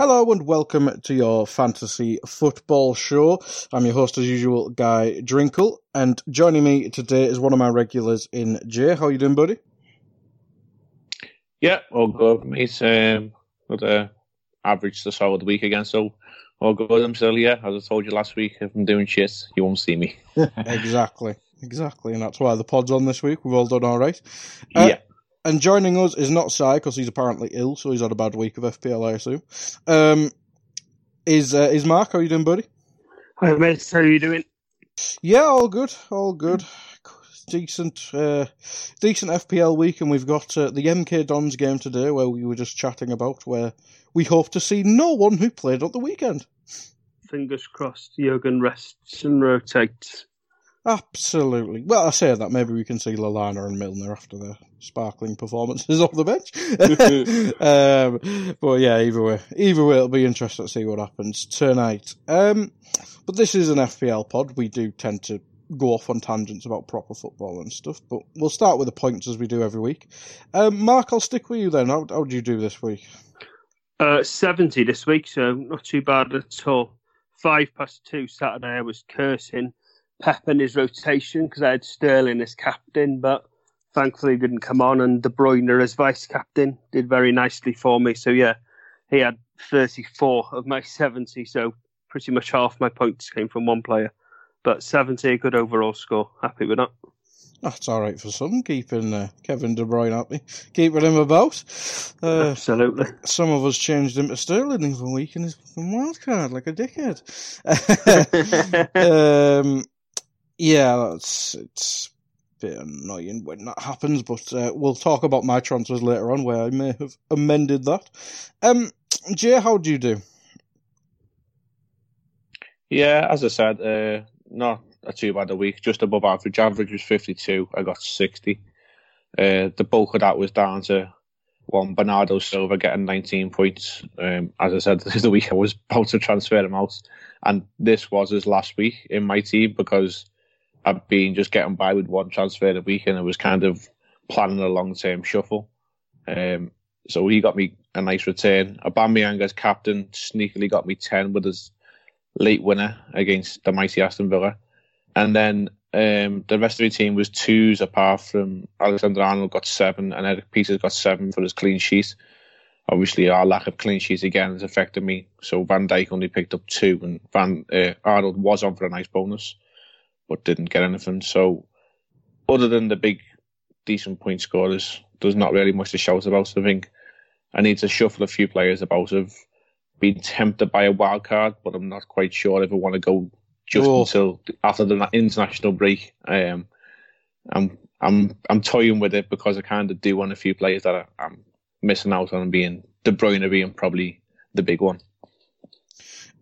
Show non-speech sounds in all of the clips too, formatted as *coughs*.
Hello and welcome to your fantasy football show. I'm your host as usual, Guy Drinkle, and joining me today is one of my regulars in Jay. How you doing, buddy? Yeah, all good, mate. Um, got a average to solid week again, so all good. I'm still here. As I told you last week, if I'm doing shit, you won't see me. *laughs* exactly, exactly, and that's why the pod's on this week. We've all done all right. Uh, yeah. And joining us is not Sai because he's apparently ill, so he's had a bad week of FPL, I assume. Um, is uh, is Mark? How are you doing, buddy? Hi, mate. How are you doing? Yeah, all good, all good. Decent, uh, decent FPL week, and we've got uh, the MK Dons game today, where we were just chatting about, where we hope to see no one who played at the weekend. Fingers crossed. Jurgen rests and rotates. Absolutely. Well, I say that maybe we can see Lallana and Milner after their sparkling performances *laughs* off the bench. *laughs* um, but yeah, either way, either way, it'll be interesting to see what happens tonight. Um, but this is an FPL pod. We do tend to go off on tangents about proper football and stuff. But we'll start with the points as we do every week. Um, Mark, I'll stick with you then. How how did you do this week? Uh, seventy this week, so not too bad at all. Five past two Saturday, I was cursing Pep and his rotation because I had Sterling as captain, but thankfully didn't come on, and De Bruyne as vice captain did very nicely for me. So yeah, he had 34 of my *laughs* 70, so pretty much half my points came from one player. But 70, a good overall score. Happy with that. That's all right for some, keeping uh, Kevin De Bruyne happy, *laughs* keeping him about. Uh, Absolutely. Some of us changed him to Sterling other week in his wild card, like a dickhead. *laughs* um, yeah, that's it's a bit annoying when that happens, but uh, we'll talk about my transfers later on, where I may have amended that. Um, Jay, how do you do? Yeah, as I said, uh, not a too bad a week, just above average. Average was 52, I got 60. Uh, the bulk of that was down to one Bernardo Silva getting 19 points. Um, as I said, this *laughs* is the week I was about to transfer him out, and this was his last week in my team because I've been just getting by with one transfer a week, and I was kind of planning a long term shuffle. Um, so he got me a nice return. Aubameyang as captain sneakily got me 10 with his late winner against the mighty Aston Villa. And then um, the rest of the team was twos apart from Alexander Arnold got seven and Eric Peters got seven for his clean sheet. Obviously, our lack of clean sheets again has affected me. So Van Dijk only picked up two, and Van uh, Arnold was on for a nice bonus, but didn't get anything. So, other than the big, decent point scorers, there's not really much to shout about. I think I need to shuffle a few players about. I've been tempted by a wild card, but I'm not quite sure if I want to go just Oh. until after the international break. Um, I'm I'm I'm toying with it because I kind of do want a few players that I, I'm missing out on, being De Bruyne being probably the big one.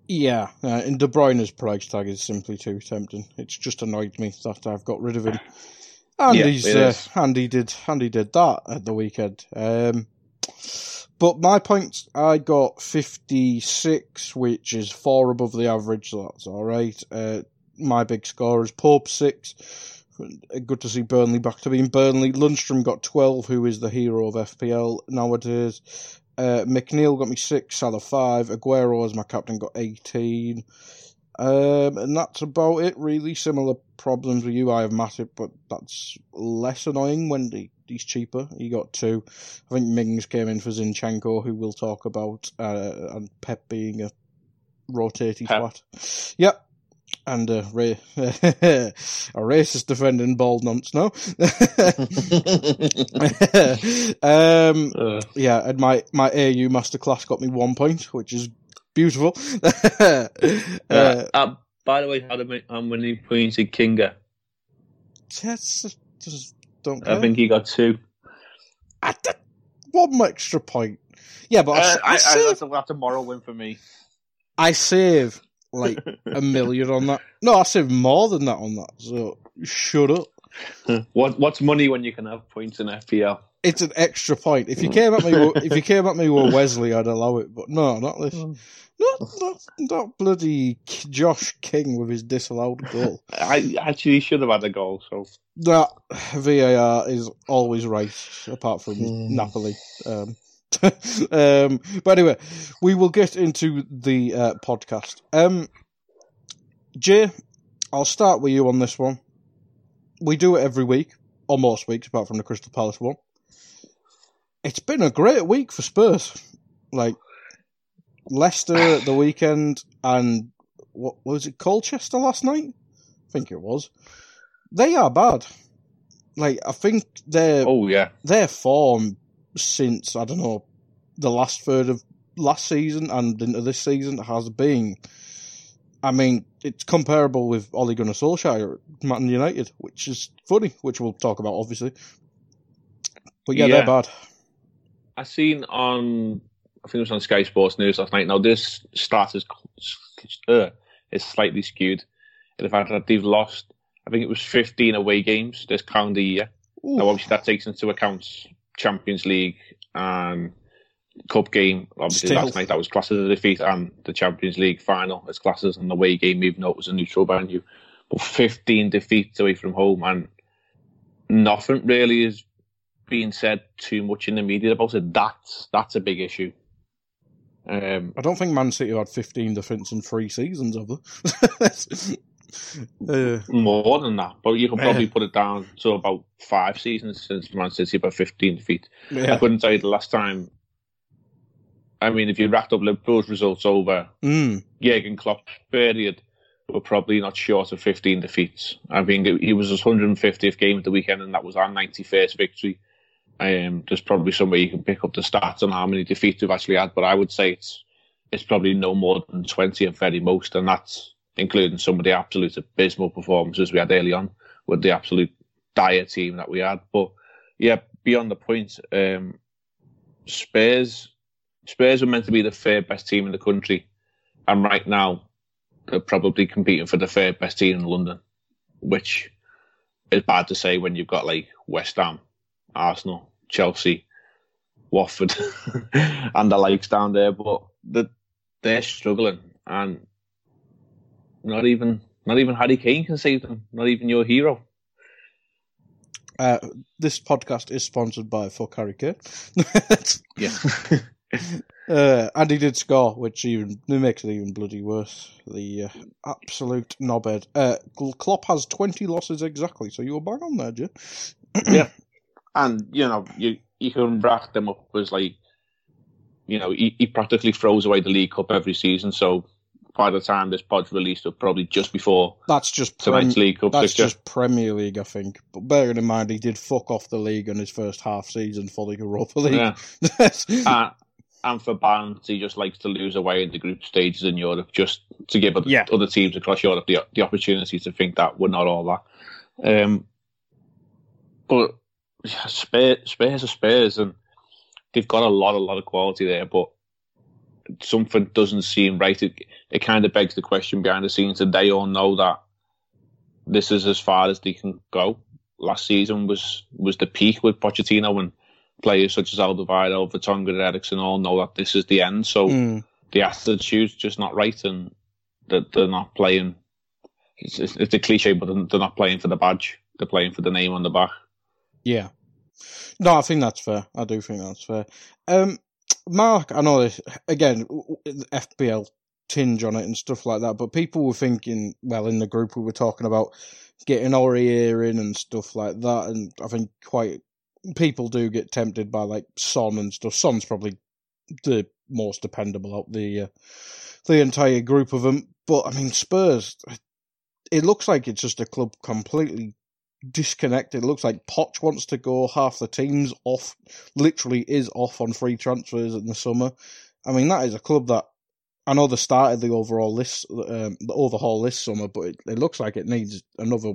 Yeah, uh, and De Bruyne's price tag is simply too tempting. It's just annoyed me that I've got rid of him. And Yeah, he's uh, and he did and he did that at the weekend. Um, but my points, I got fifty six, which is four above the average. So that's all right. Uh, my big score is Pope six. Good to see Burnley back to being Burnley. Lundstram got twelve, who is the hero of FPL nowadays. Uh, McNeil got me six, Salah five. Aguero as my captain got eighteen. Um, and that's about it, really. Similar problems with you. I have Matip, but that's less annoying when he, he's cheaper. He got two. I think Mings came in for Zinchenko, who we'll talk about, uh, and Pep being a rotating Pep. twat. Yep. And uh, ra- *laughs* a racist defending bald nonce, no? *laughs* um, Uh, yeah, and my, my AU masterclass got me one point, which is beautiful. *laughs* uh, uh, uh, by the way, how, many, points did Kinga? just, just don't care. I think he got two. I did one extra point. Yeah, but I, Uh, I, I, I, a, that's a moral win for me. I save like a million on that. No, I saved more than that on that. So shut up. *laughs* what what's money when you can have points in FPL? It's an extra point. If you came at me, with- if you came at me with Wesley, I'd allow it. But no, not this. Not, not, not bloody Josh King with his disallowed goal. I actually should have had a goal. So That VAR is always right, apart from Hmm. Napoli. Um, *laughs* um, but anyway, we will get into the uh, podcast. Um, Jay, I'll start with you on this one. We do it every week, or most weeks, apart from the Crystal Palace one. It's been a great week for Spurs. Like Leicester at *coughs* the weekend, and what was it, Colchester last night? I think it was. They are bad. Like I think their oh yeah, their form since I don't know the last third of last season and into this season has been. I mean, it's comparable with Ole Gunnar Solskjaer at Man United, which is funny, which we'll talk about obviously. But yeah, Yeah. they're bad. I seen on I think it was on Sky Sports News last night. Now this stat is uh, is slightly skewed. In the fact that they've lost, I think it was 15 away games this calendar year. Ooh. Now obviously that takes into account Champions League and Cup game. Obviously Still. last night that was classed as a defeat, and the Champions League final as classed as an away game, even though it was a neutral venue. But 15 defeats away from home, and nothing really is being said too much in the media about it. That's that's a big issue. Um, I don't think Man City had 15 defeats in three seasons of them. *laughs* uh, more than that, but you can probably put it down to about five seasons since Man City about 15 defeats. I yeah. couldn't tell you the last time. I mean, if you racked up Liverpool's results over Mm. Jurgen Klopp's period, we're probably not short of 15 defeats. I mean, he was his 150th game at the weekend, and that was our 91st victory. Um, there's probably somewhere you can pick up the stats on how many defeats we've actually had, but I would say it's it's probably no more than 20 at very most, and that's including some of the absolute abysmal performances we had early on with the absolute dire team that we had. But yeah, beyond the point, um, Spurs Spurs were meant to be the third best team in the country, and right now they're probably competing for the third best team in London, which is bad to say when you've got like West Ham, Arsenal, Chelsea, Watford, *laughs* and the likes down there. But the, they're struggling, and not even not even Harry Kane can save them. Not even your hero. Uh, this podcast is sponsored by Fuck Harry Kane. *laughs* Yeah. *laughs* Uh, and he did score, which even makes it even bloody worse. The uh, absolute knobhead. Uh, Klopp has twenty losses exactly, so you were bang on there, Jay. *coughs* yeah. And, you know, you, you can rack them up as like, you know, he, he practically throws away the League Cup every season. So by the time this pod's released, it'll probably just before That's just Prem- League Cup that's just Premier League, I think. But bearing in mind, he did fuck off the league in his first half season for the Europa League. Yeah. *laughs* Uh, and for balance, he just likes to lose away in the group stages in Europe just to give other, Yeah. other teams across Europe the, the opportunity to think that we're not all that. Um, but yeah, Spurs, Spurs are Spurs, and they've got a lot, a lot of quality there, but something doesn't seem right. It, it kind of begs the question behind the scenes that they all know that this is as far as they can go. Last season was was the peak with Pochettino and players such as Alderweireld, Vertonghen, and Eriksen all know that this is the end. So Mm. the attitude's just not right, and that they're not playing. It's, it's, it's a cliche, but they're- they're not playing for the badge. They're playing for the name on the back. Yeah. No, I think that's fair. I do think that's fair. Um, Mark, I know this, again, FPL tinge on it and stuff like that, but people were thinking, well, in the group we were talking about getting Aurier in and stuff like that, and I think quite, people do get tempted by like Son and stuff. Son's probably the most dependable out the, uh, the entire group of them, but I mean, Spurs, it looks like it's just a club completely disconnected. It looks like Poch wants to go. Half the team's off, literally is off on free transfers in the summer. I mean, that is a club that I know they started the overall list, um, the overhaul this summer, but it, it looks like it needs another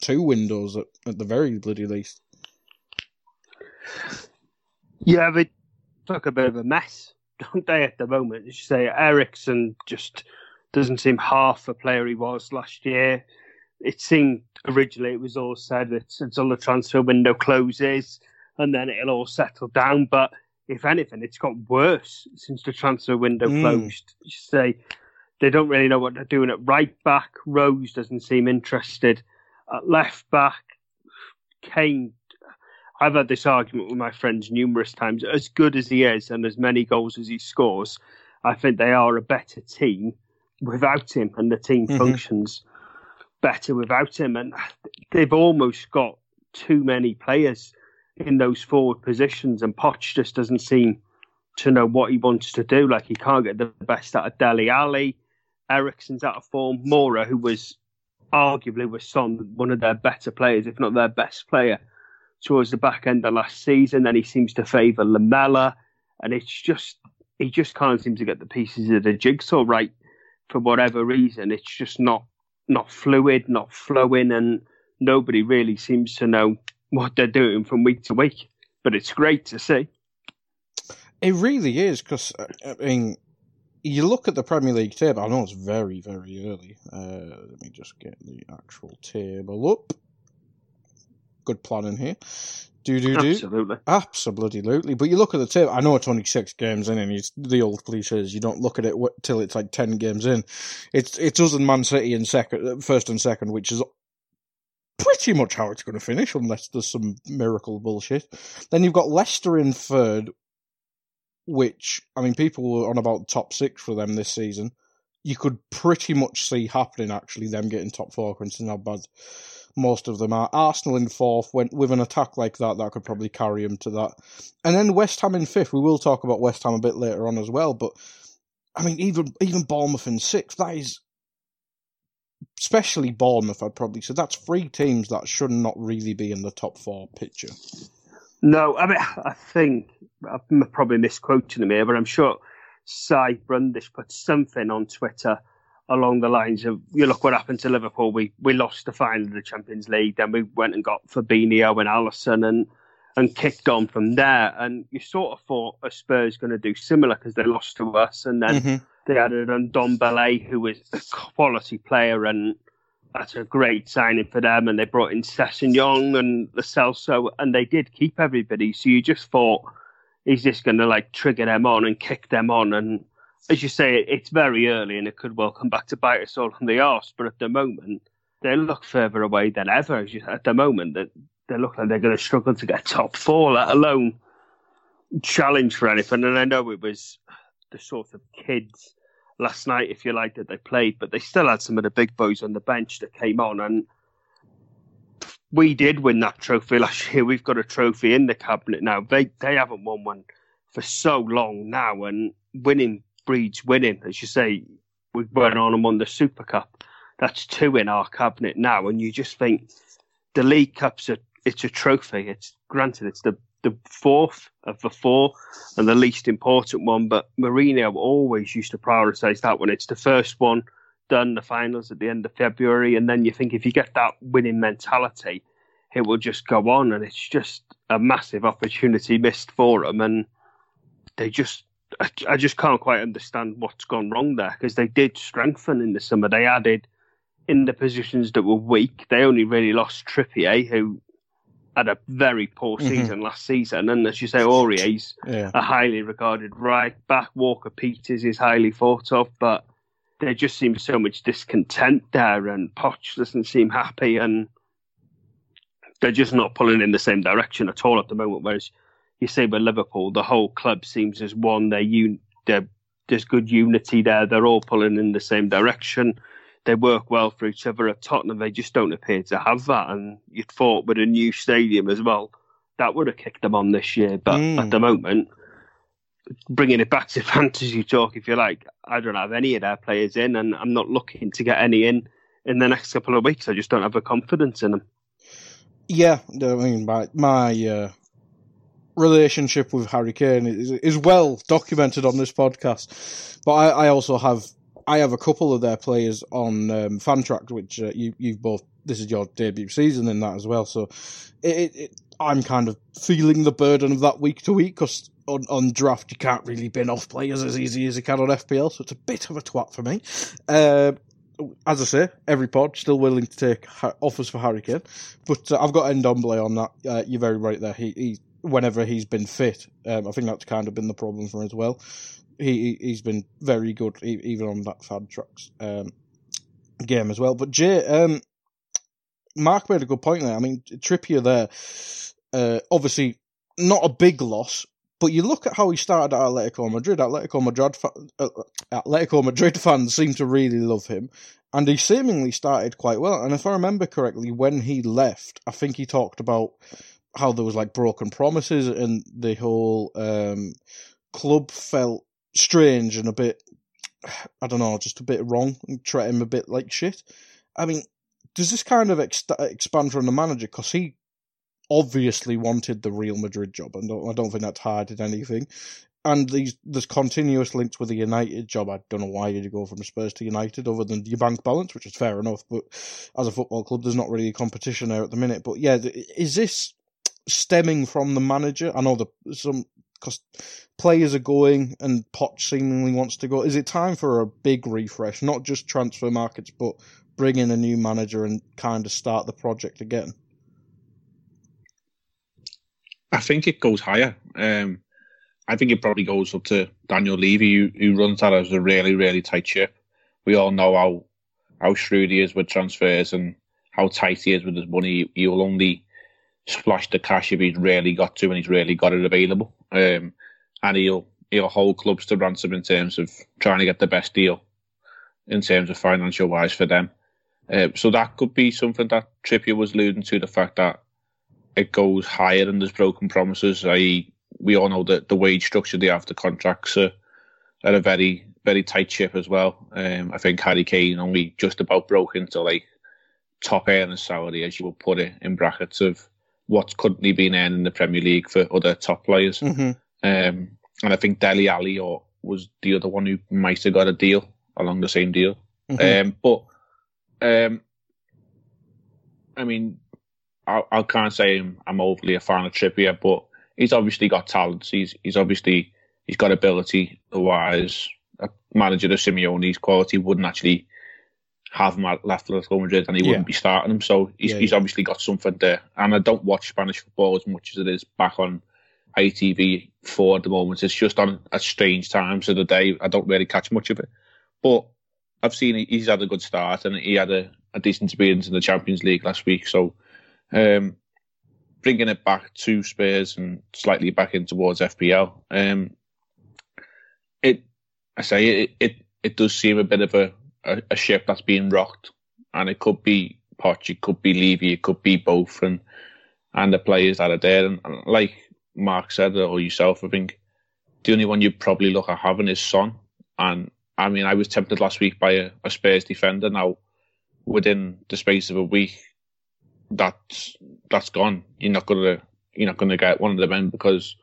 two windows at, at the very bloody least. Yeah, they look a bit of a mess, *laughs* don't they, at the moment? As you say, Eriksen just doesn't seem half the player he was last year. It seemed originally it was all said that until the transfer window closes and then it'll all settle down. But if anything, it's got worse since the transfer window mm. closed. You say they don't really know what they're doing at right back. Rose doesn't seem interested. At left back, Kane. I've had this argument with my friends numerous times. As good as he is and as many goals as he scores, I think they are a better team without him, and the team mm-hmm. functions better without him. And they've almost got too many players in those forward positions, and Poch just doesn't seem to know what he wants to do. Like he can't get the best out of Dele Alli. Eriksen's out of form. Moura, who was arguably was Son one of their better players, if not their best player, towards the back end of last season. Then he seems to favour Lamela, and it's just he just can't seem to get the pieces of the jigsaw right for whatever reason. It's just not not fluid, not flowing, and nobody really seems to know what they're doing from week to week. But it's great to see. It really is because uh, I mean, you look at the Premier League table. I know it's very, very early. Uh, let me just get the actual table up. Good planning here. Do do do. Absolutely. Absolutely. But you look at the table. I know it's only six games in, and it's the old cliches. You don't look at it till it's like ten games in. It's it's us and Man City in second, uh, first and second, which is pretty much how it's going to finish, unless there's some miracle bullshit. Then you've got Leicester in third, which I mean, people were on about top six for them this season. You could pretty much see happening actually them getting top four, considering how bad most of them are. Arsenal in fourth, went with an attack like that, that could probably carry them to that. And then West Ham in fifth. We will talk about West Ham a bit later on as well, but I mean, even even Bournemouth in sixth, that is, especially Bournemouth, I'd probably say that's three teams that should not really be in the top four picture. No, I mean, I think I'm probably misquoting him here, but I'm sure Si Brundish put something on Twitter along the lines of you look what happened to Liverpool. We we lost the final of the Champions League, then we went and got Fabinho and Alisson and and kicked on from there. And you sort of thought a Spurs going to do similar because they lost to us, and then mm-hmm. they added on Ndombele, who was a quality player, and that's a great signing for them. And they brought in Sessegnon and Celso, and they did keep everybody. So you just thought, he's just going to like trigger them on and kick them on and as you say, it's very early and it could well come back to bite us all on the arse. But at the moment, they look further away than ever. At the moment, that they look like they're going to struggle to get top four, let alone challenge for anything. And I know it was the sort of kids last night, if you like, that they played, but they still had some of the big boys on the bench that came on. And we did win that trophy last *laughs* year. We've got a trophy in the cabinet now. They they haven't won one for so long now, and winning breeds winning. As you say, we went on and won the Super Cup. That's two in our cabinet now, and you just think the League Cup's a it's a trophy. It's granted it's the the fourth of the four and the least important one, but Mourinho always used to prioritise that one. It's the first one done, the finals at the end of February, and then you think if you get that winning mentality, it will just go on, and it's just a massive opportunity missed for them, and they just I, I just can't quite understand what's gone wrong there because they did strengthen in the summer. They added in the positions that were weak. They only really lost Trippier, who had a very poor mm-hmm. season mm-hmm. last season. And as you say, Aurier's yeah. a highly regarded right back. Walker Peters is highly thought of, but there just seems so much discontent there, and Poch doesn't seem happy, and they're just not pulling in the same direction at all at the moment. Whereas you say with Liverpool, the whole club seems as one. They're, un- they're, there's good unity there. They're all pulling in the same direction. They work well for each other. At Tottenham, they just don't appear to have that. And you'd thought with a new stadium as well, that would have kicked them on this year. But mm. at the moment, bringing it back to *laughs* fantasy talk, if you like, I don't have any of their players in, and I'm not looking to get any in in the next couple of weeks. I just don't have a confidence in them. Yeah, I mean, my my uh, relationship with Harry Kane is, is well documented on this podcast. But I, I also have I have a couple of their players on um, Fantrax, which uh, you you've both. This is your debut season in that as well, so it, it, I'm kind of feeling the burden of that week to week because on, on draft you can't really bin off players as easy as you can on FPL, so it's a bit of a twat for me. Uh, as I say, every pod still willing to take offers for Harry Kane, but uh, I've got Ndombele on that. Uh, you're very right there. He, he whenever he's been fit, um, I think that's kind of been the problem for him as well. He he's been very good even on that Fantrax um, game as well. But Jay, um, Mark made a good point there. I mean, Trippier there, uh, obviously not a big loss, but you look at how he started at Atletico Madrid. Atletico Madrid, uh, Atletico Madrid fans seem to really love him, and he seemingly started quite well. And if I remember correctly, when he left, I think he talked about how there was like broken promises, and the whole um, club felt strange and a bit, I don't know, just a bit wrong and treat him a bit like shit. I mean, does this kind of ex- expand from the manager? Because he obviously wanted the Real Madrid job, and I don't think that's hiding anything. And these there's continuous links with the United job. I don't know why you'd go from Spurs to United, other than your bank balance, which is fair enough. But as a football club, there's not really a competition there at the minute. But yeah, is this stemming from the manager? I know the some because players are going and Poch seemingly wants to go. Is it time for a big refresh, not just transfer markets, but bring in a new manager and kind of start the project again? I think it goes higher. Um, I think it probably goes up to Daniel Levy, who, who runs that as a really, really tight ship. We all know how how shrewd he is with transfers and how tight he is with his money. He'll only splash the cash if he's really got to and he's really got it available. Um, and he'll he'll hold clubs to ransom in terms of trying to get the best deal in terms of financial wise for them. Uh, so that could be something that Trippier was alluding to the fact that it goes higher and there's broken promises. I we all know that the wage structure they have, the contracts are, are a very very tight ship as well. Um, I think Harry Kane only just about broke into like top earner salary, as you would put it, in brackets of what's currently being earned in the Premier League for other top players. Mm-hmm. Um, and I think Dele Alli or was the other one who might have got a deal along the same deal. Mm-hmm. Um, but um, I mean, I, I can't say I'm, I'm, overly a fan of Trippier, but he's obviously got talents. He's he's obviously he's got ability. Otherwise, a manager of Simeone's quality wouldn't actually have him at left Atletico Madrid, and he wouldn't be starting him. So he's yeah, he's yeah. obviously got something there. And I don't watch Spanish football as much as it is back on ITV four at the moment. It's just on at strange times of the day. I don't really catch much of it, but I've seen he's had a good start and he had a, a decent experience in the Champions League last week. So um, bringing it back to Spurs and slightly back in towards FPL, um, it I say it, it it does seem a bit of a, a, a ship that's being rocked, and it could be Poch, it could be Levy, it could be both, and and the players that are there. And, and like Mark said, or yourself, I think the only one you'd probably look at having is Son. And I mean, I was tempted last week by a, a Spurs defender. Now, within the space of a week, that's that's gone. You're not gonna you're not gonna get one of the men because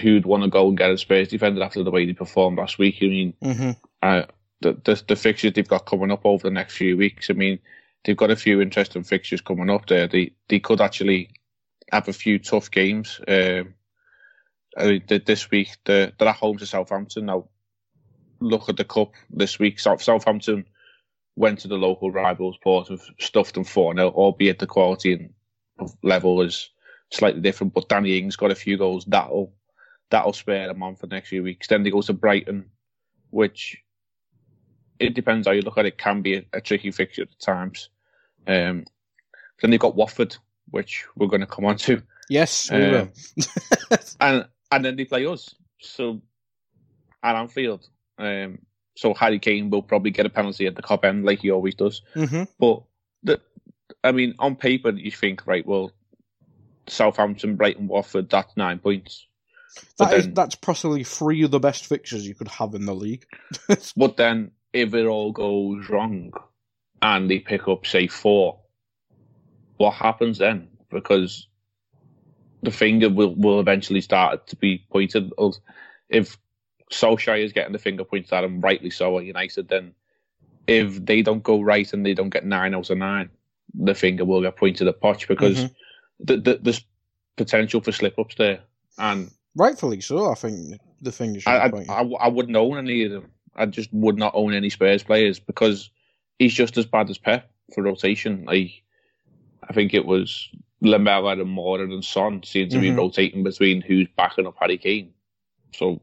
who'd want to go and get a Spurs defender after the way they performed last week? I mean, mm-hmm. uh, the, the the fixtures they've got coming up over the next few weeks. I mean, they've got a few interesting fixtures coming up there. They they could actually have a few tough games. Um, I mean, this week they're, they're at home to Southampton. Now, look at the cup this week. Southampton went to the local rivals, Portsmouth, stuffed them 4 0, albeit the quality and level is slightly different. But Danny Ings got a few goals. That'll that'll spare them on for the next few weeks. Then they go to Brighton, which it depends how you look at it, can be a, a tricky fixture at times. Um, then they've got Watford, which we're going to come on to. Yes, we um, will. *laughs* and and then they play us. So at Anfield. Um, so Harry Kane will probably get a penalty at the Kop end like he always does. Mm-hmm. But the, I mean, on paper you think, right? Well, Southampton, Brighton, Watford, that's nine points. That is, then, that's possibly three of the best fixtures you could have in the league. *laughs* but then, if it all goes wrong, and they pick up say four, what happens then? Because the finger will will eventually start to be pointed. If Solskjaer is getting the finger pointed at him, rightly so, at United, then if they don't go right and they don't get nine out of nine, the finger will get pointed at Poch because mm-hmm. the, the, the potential for slip ups there, and rightfully so. I think the fingers. I, I, I, I wouldn't own any of them. I just would not own any Spurs players because he's just as bad as Pep for rotation. Like I think it was Lamela and Moura and Son seem to mm-hmm. be rotating between who's backing up Harry Kane. So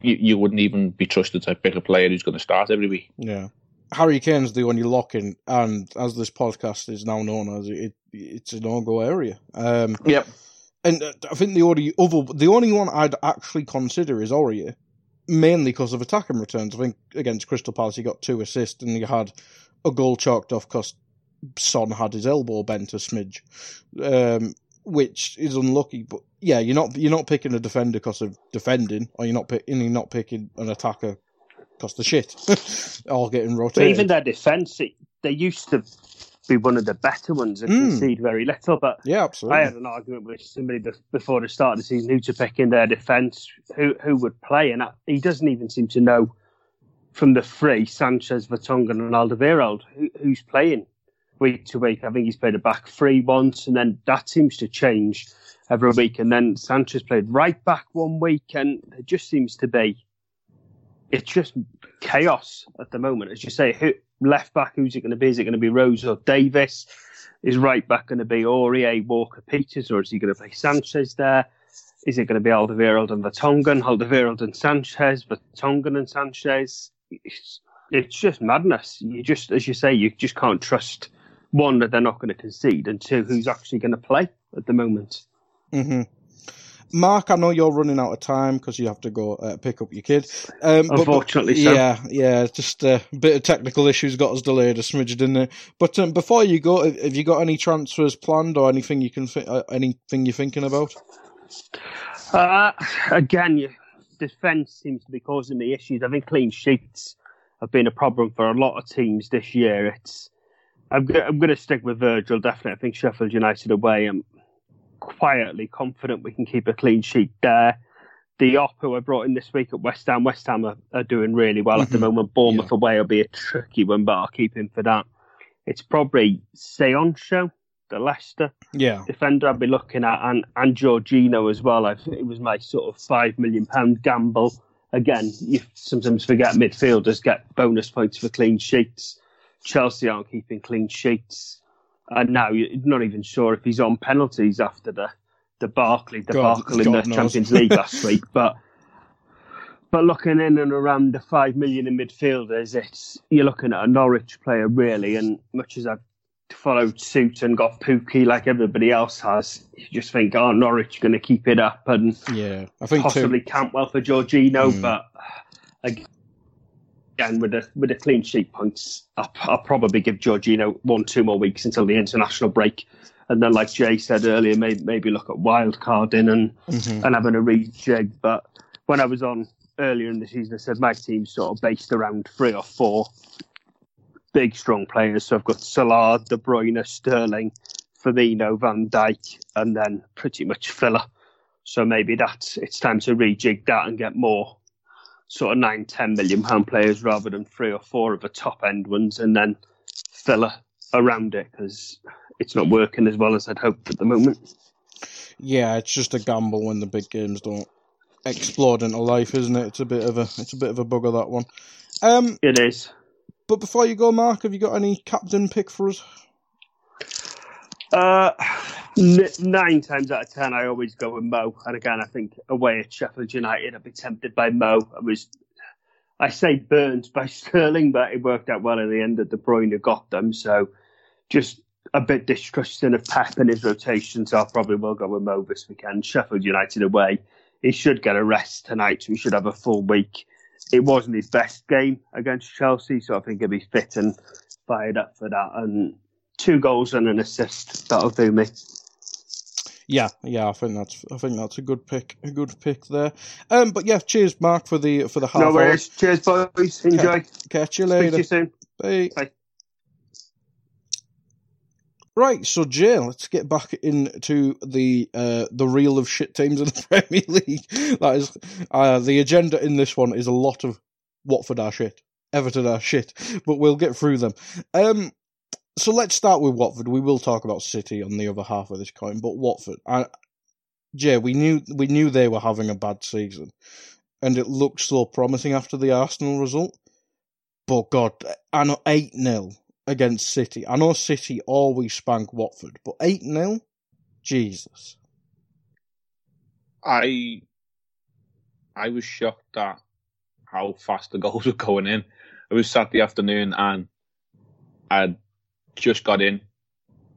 you, you wouldn't even be trusted to pick a player who's going to start every week. Yeah. Harry Kane's the one you lock in, and as this podcast is now known as, it, it's a no-go area. Um, yep. And uh, I think the only other, the only one I'd actually consider is Aurier, mainly because of attacking returns. I think against Crystal Palace he got two assists, and he had a goal chalked off because Son had his elbow bent a smidge, um, which is unlucky. But yeah, you're not you're not picking a defender because of defending, or you're not picking you're not picking an attacker because the shit *laughs* all getting rotated. But even their defence, they used to be one of the better ones and mm. concede very little. But yeah, absolutely. I had an argument with somebody before the start of the season who to pick in their defence, who who would play, and he doesn't even seem to know from the three Sanchez, Vertonghen, and Alderweireld who, who's playing week to week. I think he's played a back three once, and then that seems to change every week. And then Sanchez played right back one week, and it just seems to be it's just chaos at the moment. As you say, who, left back, who's it going to be? Is it going to be Rose or Davis? Is right back going to be Aurier, Walker, Peters, or is he going to play Sanchez there? Is it going to be Alderweireld and Vertonghen, Alderweireld and Sanchez, Vertonghen and Sanchez? It's, it's just madness. You just, as you say, you just can't trust one that they're not going to concede, and two, who's actually going to play at the moment. Mm-hmm. Mark, I know you're running out of time because you have to go uh, pick up your kid. Um, Unfortunately, but, but, yeah, yeah, just a bit of technical issues got us delayed a smidge, didn't it? But um, before you go, have you got any transfers planned or anything you can th- uh, anything you're thinking about? Uh, again, you, defence seems to be causing me issues. I think clean sheets have been a problem for a lot of teams this year. It's I'm, I'm going to stick with Virgil definitely. I think Sheffield United away. I'm quietly confident we can keep a clean sheet there. The op who I brought in this week at West Ham, West Ham are, are doing really well mm-hmm. at the mm-hmm. moment. Bournemouth yeah. away will be a tricky one, but I'll keep him for that. It's probably Söyüncü, the Leicester yeah. defender I'd be looking at, and, and Jorginho as well. I, it was my sort of five million pound gamble. Again, you sometimes forget midfielders get bonus points for clean sheets. Chelsea aren't keeping clean sheets and now you're not even sure if he's on penalties after the the Barkley debacle in God the knows. Champions League last *laughs* week. But but looking in and around the five million in midfielders, it's you're looking at a Norwich player really. And much as I've followed suit and got Pukki like everybody else has, you just think, oh, Norwich going to keep it up and yeah, I think possibly too. Cantwell for Jorginho, mm. but again, again with a with the clean sheet points, I'll, I'll, probably give Jorginho one two more weeks until the international break, and then like Jay said earlier, maybe maybe look at wild carding and mm-hmm. and having a rejig. But when I was on earlier in the season, I said my team's sort of based around three or four big strong players. So I've got Salah, De Bruyne, Sterling, Firmino, Van Dijk, and then pretty much filler. So maybe that's it's time to rejig that and get more sort of nine, ten million pound players rather than three or four of the top end ones, and then fill around it because it's not working as well as I'd hoped at the moment. Yeah, it's just a gamble when the big games don't explode into life, isn't it? It's a bit of a it's a bit of a bugger that one. Um, it is. But before you go, Mark, have you got any captain pick for us? Uh, nine times out of ten, I always go with Mo. And again, I think away at Sheffield United, I'd be tempted by Mo. I was, I say burnt by *laughs* Sterling, but it worked out well at the end that De Bruyne got them. So just a bit distrusting of Pep and his rotation. So I probably will go with Mo this weekend. Sheffield United away. He should get a rest tonight. So he should have a full week. It wasn't his best game against Chelsea, so I think he'll be fit and fired up for that. And two goals and an assist. That'll do me. Yeah, yeah, I think that's I think that's a good pick, a good pick there. Um, but yeah, cheers, Mark, for the for the half. No worries. Hour. Cheers, boys. Enjoy. Catch, catch you later. Speak to you soon. Bye. Bye. Right, so Jay, let's get back into the uh, the reel of shit teams in the *laughs* Premier League. That is uh, the agenda in this one is a lot of Watford are shit, Everton are shit, but we'll get through them. Um, so let's start with Watford. We will talk about City on the other half of this coin, but Watford. I, Jay, we knew we knew they were having a bad season, and it looked so promising after the Arsenal result. But God, I know eight 0 against City. I know City always spank Watford, but eight 0 Jesus. I I was shocked at how fast the *laughs* goals were going in. It was Saturday afternoon and I'd just got in,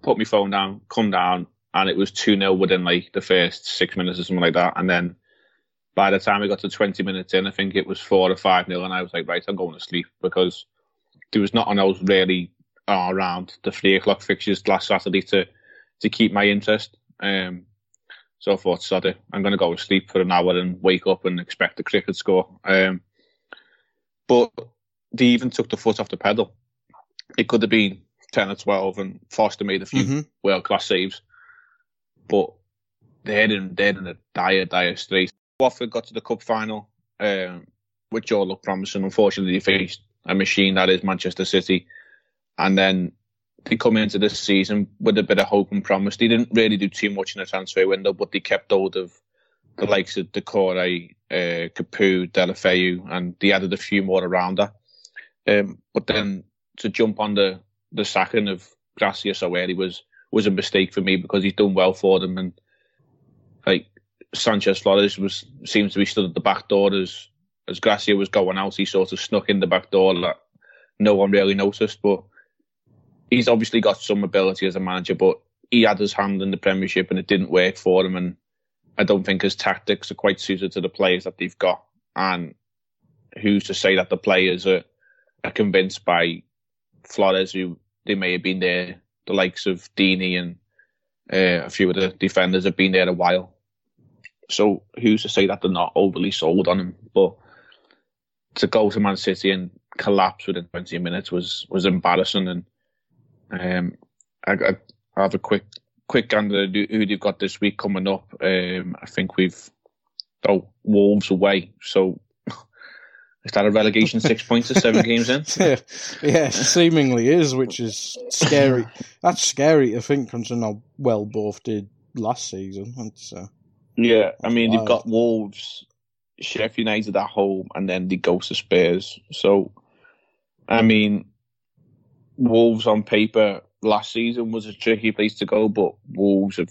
put my phone down, come down, and it was 2 0 within like the first six minutes or something like that. And then by the time we got to 20 minutes in, I think it was 4 or 5 0. And I was like, right, I'm going to sleep because there was nothing else really around the three o'clock fixtures last Saturday to, to keep my interest. Um, so I thought, sod it, I'm going to go to sleep for an hour and wake up and expect a cricket score. Um, but they even took the foot off the pedal. It could have been 10 or 12 and Foster made a few Mhm. world class saves. But they're in, they're in a dire, dire state. Watford got to the cup final, um, which all looked promising. Unfortunately, they faced a machine that is Manchester City. And then they come into this season with a bit of hope and promise. They didn't really do too much in the transfer window, but they kept hold of the likes of Doucouré, uh, Capoue, Deulofeu, and they added a few more around that. Um, but then to jump on the, the sacking of Gracia so early was was a mistake for me because he's done well for them and like Sanchez Flores was seems to be stood at the back door as as Gracia was going out. He sort of snuck in the back door that no one really noticed, but he's obviously got some ability as a manager, but he had his hand in the Premiership and it didn't work for him. And I don't think his tactics are quite suited to the players that they've got. And who's to say that the players are, are convinced by Flores, who they may have been there, the likes of Deeney and uh, a few of the defenders have been there a while. So who's to say that they're not overly sold on him? But to go to Man City and collapse within 20 minutes was was embarrassing. And um, I, I have a quick quick gander who they've got this week coming up. Um, I think we've oh Wolves away. So is that a relegation six points or seven *laughs* games in? yeah, yeah, seemingly is, which is scary. *laughs* That's scary to think, considering how well both did last season. It's, uh, Yeah, I mean Wow. they've got Wolves, Sheffield United at home, and then they go to Spurs. So, I mean, Wolves on paper last season was a tricky place to go, but Wolves have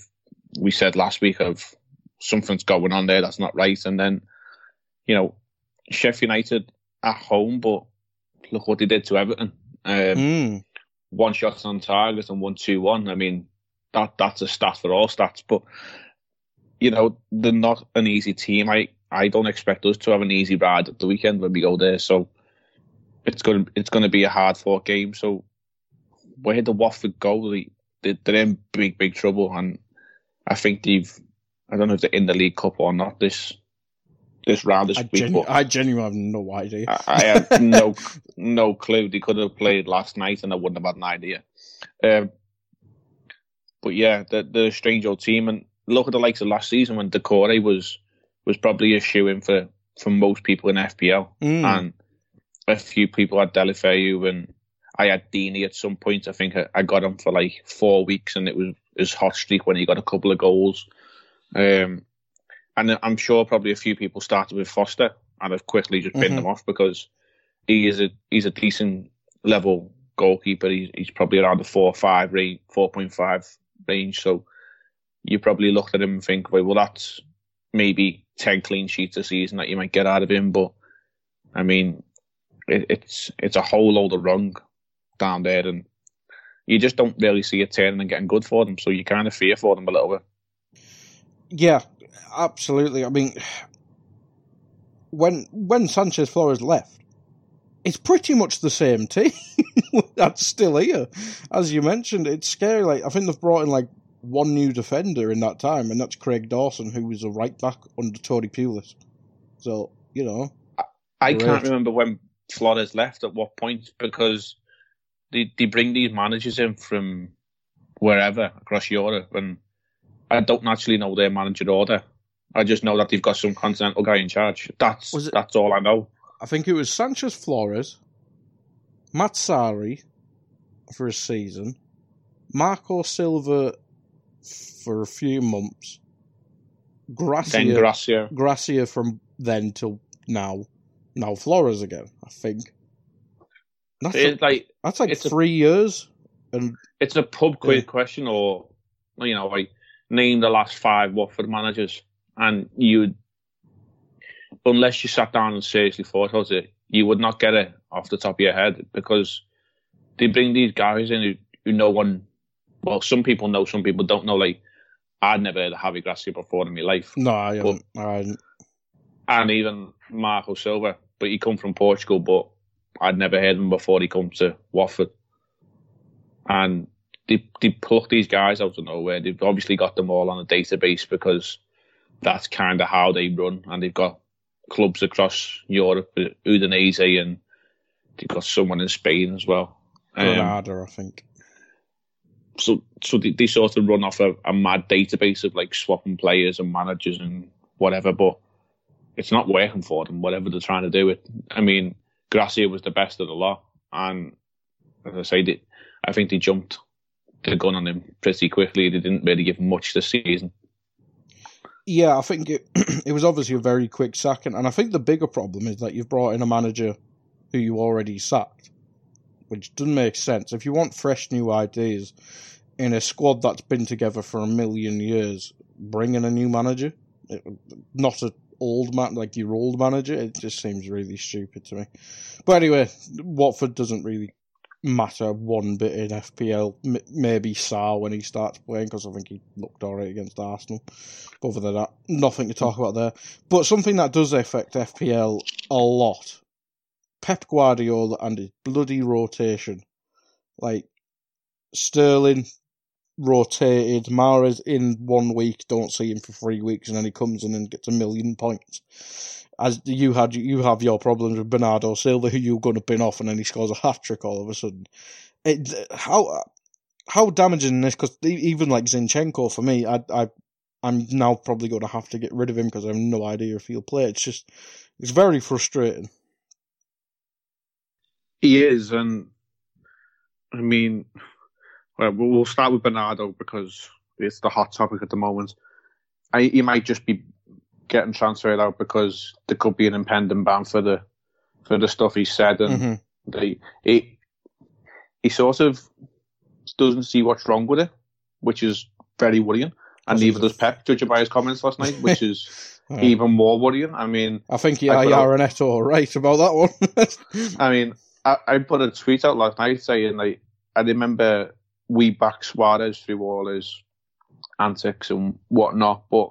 we said last week of something's going on there that's not right, and then you know Sheffield United at home, but look what they did to Everton. Um, mm, one shot on target and one two one. I mean, that that's a stat for all stats. But you know, they're not an easy team. I I don't expect us to have an easy ride at the weekend when we go there. So it's going to it's going to be a hard fought game. So where the Watford go, they they're in big big trouble, and I think they've I don't know if they're in the League Cup or not this this round this I, week. genu- but I genuinely have no idea. I, I had *laughs* no no clue. They could have played last night, and I wouldn't have had an idea. Um, but yeah, the the strange old team, and look at the likes of last season when Doucouré was was probably a shoe in for for most people in FPL, Mm. and a few people had Deulofeu, and I had Deeney at some point. I think I, I got him for like four weeks, and it was his hot streak when he got a couple of goals. Um, and I'm sure probably a few people started with Foster and have quickly just Mhm. him off because he is a he's a decent level goalkeeper. He's, he's probably around the four five range, four point five range. So you probably looked at him and think, well, well, that's maybe ten clean sheets a season that you might get out of him. But I mean, it, it's it's a whole load of wrong down there, and you just don't really see it turning and getting good for them. So you kind of fear for them a little bit. Yeah, absolutely. I mean, when when Sanchez Flores left, it's pretty much the same team *laughs* that's still here. As you mentioned, it's scary. Like I think they've brought in like one new defender in that time, and that's Craig Dawson, who was a right back under Tony Pulis. So you know, I Great. can't remember when Flores left at what point because they they bring these managers in from wherever across Europe, and I don't actually know their manager order. I just know that they've got some continental guy in charge. That's it- that's all I know. I think it was Sanchez Flores, Matsari for a season, Marco Silva for a few months, Gracia, Then Gracia. Gracia from then till now, now Flores again. I think that's It's a, like that's like it's a- three years, and it's a pub quiz Yeah. question, or you know, like name the last five Watford managers, and you, unless you sat down and seriously thought about it, you would not get it off the top of your head because they bring these guys in who, who no one, well, some people know, some people don't know. Like I'd never heard of Javi Gracia before in my life, no, I haven't. I haven't. and even Marco Silva, but he come from Portugal, but I'd never heard of him before he come to Watford. And they they pluck these guys out of nowhere. They've obviously got them all on a database because that's kind of how they run, and they've got clubs across Europe, uh, Udinese, and they've got someone in Spain as well. Um, I think. so so they, they sort of run off a, a mad database of like swapping players and managers and whatever, but it's not working for them. Whatever they're trying to do, it. I mean, Gracia was the best of the lot, and as I say, they, I think they jumped the gun on him pretty quickly. They didn't really give much this season. Yeah, I think it, *clears throat* it was obviously a very quick sacking, and I think the bigger problem is that you've brought in a manager who you already sacked, which doesn't make sense. If you want fresh new ideas in a squad that's been together for a million years, bring in a new manager, It- not a old man like your old manager. It just seems really stupid to me. But anyway, Watford doesn't really matter one bit in FPL. M- maybe Sarr when he starts playing because I think he looked alright against Arsenal. But other than that, nothing to talk about there. But something that does affect FPL a lot Pep Guardiola and his bloody rotation. Like, Sterling rotated, Mahrez in one week, don't see him for three weeks, and then he comes in and gets a million points. As you had, you have your problems with Bernardo Silva, who you're going to pin off, and then he scores a hat trick all of a sudden. It, how how damaging this? Because even like Zinchenko, for me, I I I'm now probably going to have to get rid of him because I have no idea if he'll play. It's just it's very frustrating. He is, and I mean, well, we'll start with Bernardo because it's the hot topic at the moment. I, he might just be getting transferred out because there could be an impending ban for the for the stuff he said, and hmm they, he he sort of doesn't see what's wrong with it, which is very worrying. And neither does Pep, judging by his comments last night, which *laughs* is Yeah. even more worrying. I mean, I think I yeah, Yaranetto are right about that one. *laughs* I mean, I, I put a tweet out last night saying like I remember we back Suarez through all his antics and whatnot, but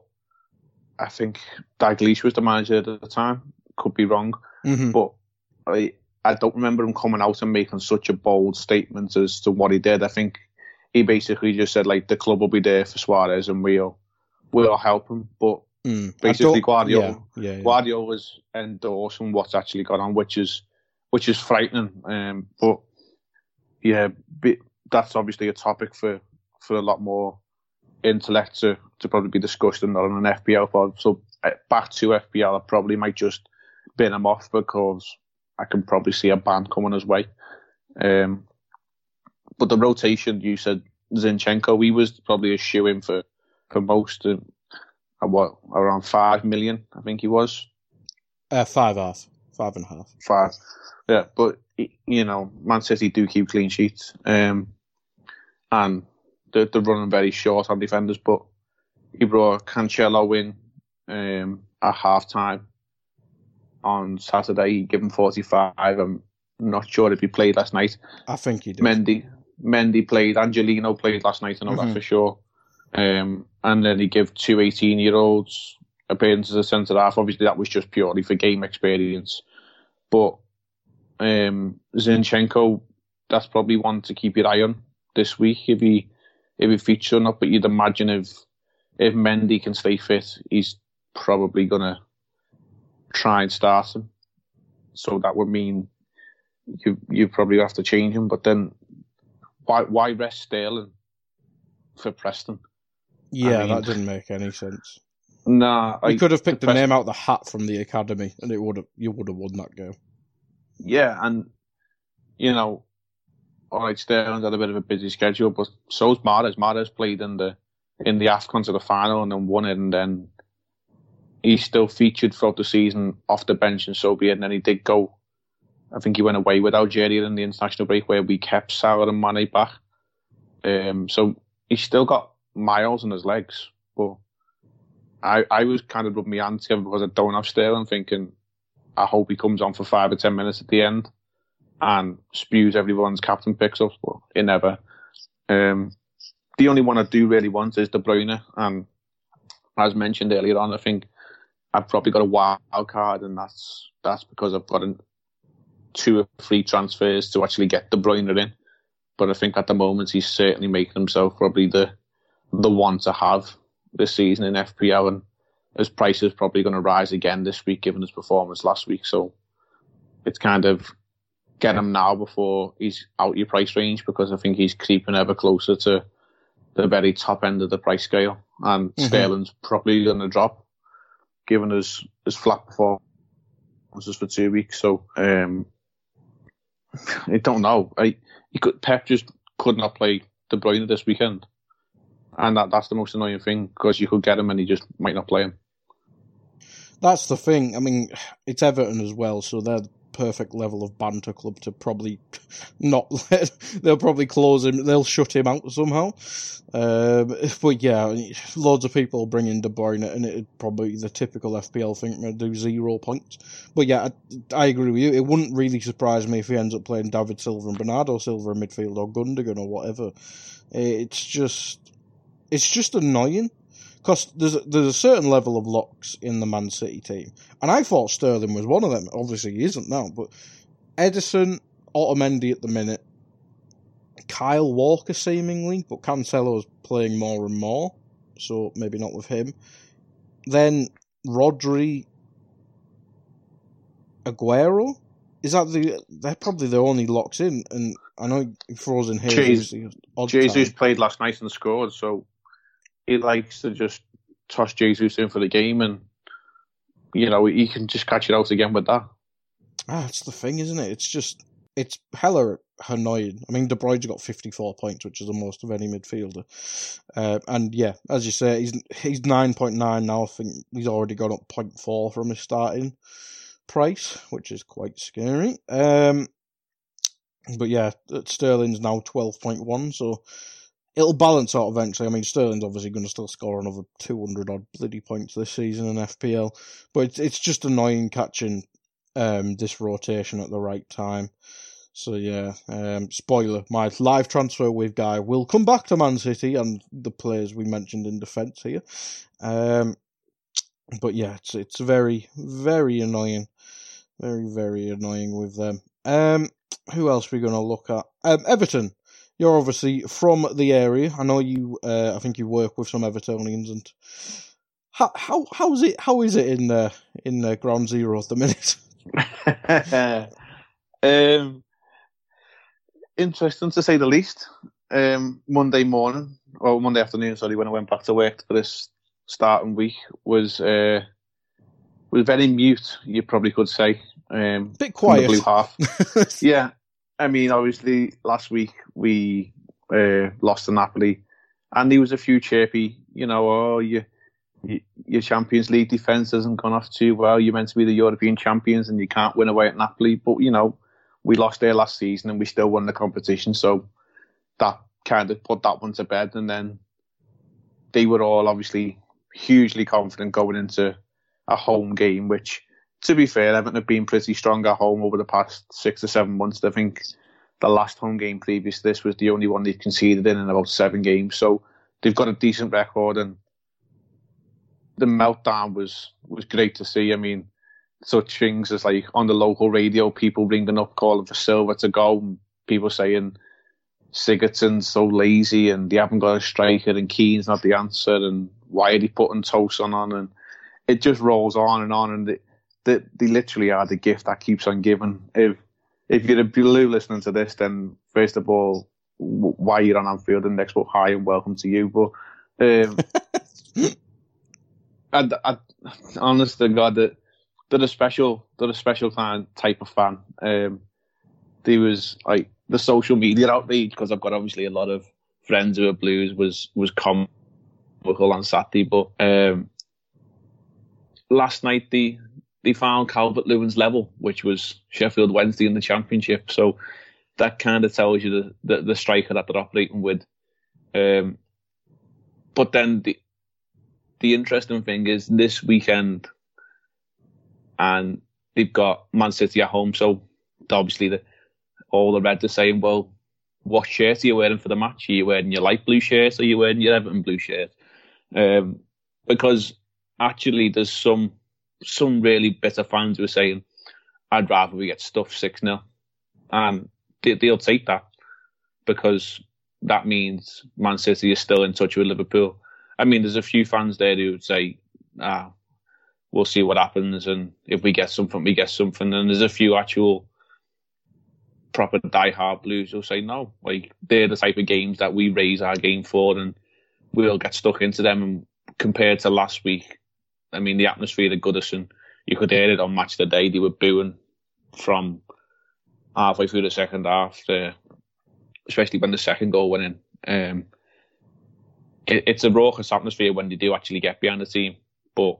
I think Dalglish was the manager at the time. Could be wrong, hmm but I I don't remember him coming out and making such a bold statement as to what he did. I think he basically just said like the club will be there for Suarez and we'll we'll help him, but Mm. Basically, Guardiola- Yeah, yeah, yeah. Guardiola's endorsing what's actually gone on, which is which is frightening. Um, but yeah, that's obviously a topic for, for a lot more intellect to, to probably be discussed and not on an FPL pod. So uh, back to FPL, I probably might just bin him off because I can probably see a ban coming his way. Um, but the rotation, you said Zinchenko, he was probably a shoe in for for most. Uh, at what around five million, I think he was Uh, five half, five and a half. five. Yeah, but you know, Man City do keep clean sheets, um, and they're, they're running very short on defenders. But he brought Cancelo in um, at half time on Saturday. He gave him forty five. I'm not sure if he played last night. I think he did. Mendy, Mendy played. Angelino played last night. I know Mhm. that for sure. Um, and then he gave two 18 year olds appearances as centre half. Obviously, that was just purely for game experience. But um, Zinchenko, that's probably one to keep your eye on this week if he if he features or not. But you'd imagine if if Mendy can stay fit, he's probably gonna try and start him. So that would mean you you probably have to change him. But then why why rest Sterling for Preston? Yeah, I mean- that didn't make any sense. Nah, You I, could have picked the Preston- name out of the hat from the academy, and it would have you would have won that game. yeah, and you know, all right, Sterling's had a bit of a busy schedule, but so's Mahrez. Mahrez played in the in the Afcon to the final and then won it, and then he still featured throughout the season off the bench and so be it. And then he did go. I think he went away with Algeria in the international break where we kept Salah and Mane back. Um, so he's still got miles in his legs, but I I was kind of rubbing my hands together because I don't have Sterling, thinking I hope he comes on for five or ten minutes at the end and spews everyone's captain picks up, but it never. Um, the only one I do really want is De Bruyne, and as mentioned earlier on, I think I've probably got a wild card, and that's that's because I've got two or three transfers to actually get De Bruyne in. But I think at the moment he's certainly making himself probably the the one to have this season in FPL, and his price is probably going to rise again this week given his performance last week. So it's kind of get him now before he's out your price range because I think he's creeping ever closer to the very top end of the price scale, and mm-hmm. Sterling's probably going to drop given his his flat performances for two weeks. So um, I don't know. I he could Pep just could not play De Bruyne this weekend, and that that's the most annoying thing because you could get him and he just might not play him. That's the thing. I mean, it's Everton as well, so they're perfect level of banter club to probably *laughs* not let. They'll probably close him. They'll shut him out somehow. Um, but yeah, loads of people bring in De Bruyne, and it'd probably the typical FPL thing do zero points. But yeah, I, I, agree with you. It wouldn't really surprise me if he ends up playing David Silva and Bernardo Silva in midfield or Gundogan or whatever. It's just, it's just annoying because there's a, there's a certain level of locks in the Man City team, and I thought Sterling was one of them. Obviously, he isn't now, but Ederson, Otamendi at the minute, Kyle Walker seemingly, but Cancelo's playing more and more, so maybe not with him. Then Rodri, Aguero. Is that the? They're probably the only locks in, and I know he throws in here. Jesus, Jesus played last night and scored, so he likes to just toss Jesus in for the game, and you know he can just catch it out again with that. Ah, that's the thing, isn't it? It's just it's hella annoying. I mean, De Bruyne's got 54 points, which is the most of any midfielder. Uh, and yeah, as you say, he's he's 9.9 now. I think he's already gone up 0.4 from his starting price, which is quite scary. Um, but yeah, Sterling's now 12.1, so it'll balance out eventually. I mean, Sterling's obviously going to still score another 200 odd bloody points this season in FPL, but it's, it's just annoying catching um, this rotation at the right time. So yeah, um, spoiler: my live transfer with guy will come back to Man City and the players we mentioned in defence here. Um, but yeah, it's it's very very annoying, very very annoying with them. Um, who else are we going to look at? Um, Everton you're obviously from the area. I know you. Uh, I think you work with some Evertonians, and how how how is it? How is it in uh, in uh, Ground Zero at the minute? *laughs* *laughs* um, interesting to say the least. Um, Monday morning, or Monday afternoon, sorry, when I went back to work for this starting week was uh, was very mute. You probably could say. Um, Bit quiet. blue half. *laughs* yeah, I mean, obviously, last week we uh, lost to Napoli, and there was a few chirpy, you know, oh, you, you, your Champions League defence hasn't gone off too well. You're meant to be the European champions, and you can't win away at Napoli. But you know, we lost there last season, and we still won the competition, so that kind of put that one to bed. And then they were all obviously hugely confident going into a home game, which to be fair, Everton have been pretty strong at home over the past six or seven months. I think the last home game previous to this was the only one they've conceded in in about seven games. So they've got a decent record, and the meltdown was was great to see. I mean, such things as like on the local radio, people ringing up calling for Silva to go, and people saying Sigurdsson's so lazy and they haven't got a striker, and Keane's not the answer, and why are they putting Tosun on? And it just rolls on and on, and that they literally are the gift that keeps on giving. If if you're a blue listening to this, then first of all, why you're on Anfield and next, well, hi and welcome to you. But um, *laughs* I, I, honest to God, that they're a special, they're a special kind type of fan. Um, there was like the social media outrage because I've got obviously a lot of friends who are Blues was was comical on Saturday, but um, last night they they found Calvert Lewin's level, which was Sheffield Wednesday in the Championship. So that kind of tells you the, the, the striker that they're operating with. Um, but then the the interesting thing is this weekend, and they've got Man City at home. So obviously, the, all the Reds are saying, "Well, what shirt are you wearing for the match? Are you wearing your light blue shirt or are you wearing your Everton blue shirt?" Um, because actually, there's some some really bitter fans were saying, "I'd rather we get stuffed six 0 and they, they'll take that because that means Man City is still in touch with Liverpool. I mean, there's a few fans there who would say, "Ah, we'll see what happens, and if we get something, we get something." And there's a few actual proper die-hard Blues who'll say, "No, like they're the type of games that we raise our game for, and we'll get stuck into them." And compared to last week, I mean, the atmosphere at Goodison, you could hear it on Match the Day. They were booing from halfway through the second half, uh, especially when the second goal went in. Um, it, it's a raucous atmosphere when they do actually get behind the team, but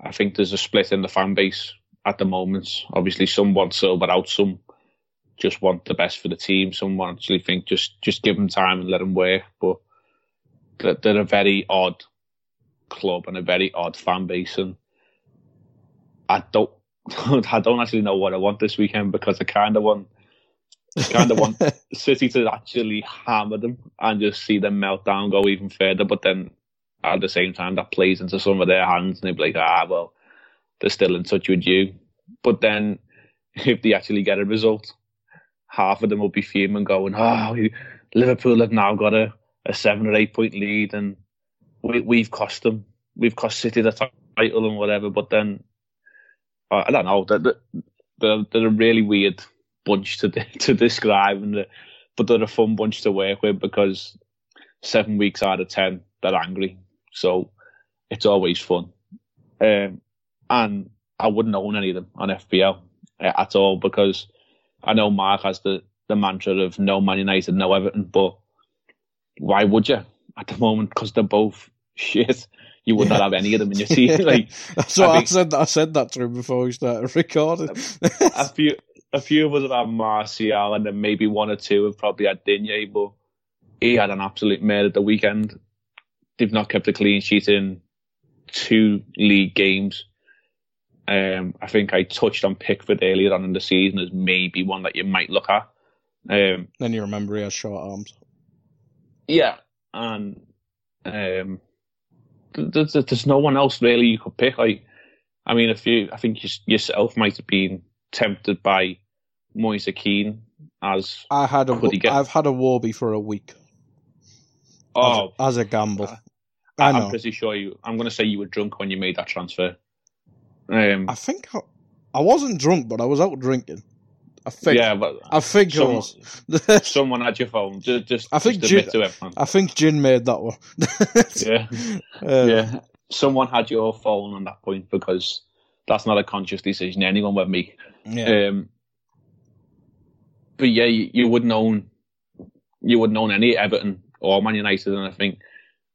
I think there's a split in the fan base at the moment. Obviously, some want Silva out, some just want the best for the team. Some want actually think just just give them time and let them work, but they're a very odd club and a very odd fan base, and I don't *laughs* I don't actually know what I want this weekend because I kind of want kind of want *laughs* City to actually hammer them and just see them melt down, go even further. But then at the same time, that plays into some of their hands, and they'd be like, ah, well, they're still in touch with you. But then if they actually get a result, half of them will be fuming, going, oh, Liverpool have now got a, a seven or eight point lead, and we, we've cost them, we've cost City the title and whatever. But then I don't know, they're, they're, they're a really weird bunch to *laughs* to describe, and but they're a fun bunch to work with because seven weeks out of ten they're angry, so it's always fun. Um, and I wouldn't own any of them on FPL uh, at all because I know Mark has the, the mantra of no Man United, no Everton, but why would you at the moment? Because they're both shit you would yeah. not have any of them in your team. *laughs* Like that's what I, I said. I said that to him before we started recording. a few, a few of us have had Martial, and then maybe one or two have probably had Digne, but he had an absolute mare at the weekend. They've not kept a clean sheet in two league games. Um, I think I touched on Pickford earlier on in the season as maybe one that you might look at. Um, then you remember he has short arms. Yeah, and um, there's, there's no one else really you could pick. Like, I mean, if you, I think you, yourself might have been tempted by Moise Kean as I had a, I've had a Warby for a week. Oh, as, as a gamble. Uh, I am pretty sure you. I'm going to say you were drunk when you made that transfer. Um, I think I, I wasn't drunk, but I was out drinking. I think. Yeah, but I think someone, *laughs* someone had your phone. Just, just I think just Jin, I think Jin made that one. *laughs* yeah, um, yeah. Someone had your phone on that point because that's not a conscious decision. Anyone would make. Yeah. Um, but yeah, you, you wouldn't own you wouldn't own any Everton or Man United, and I think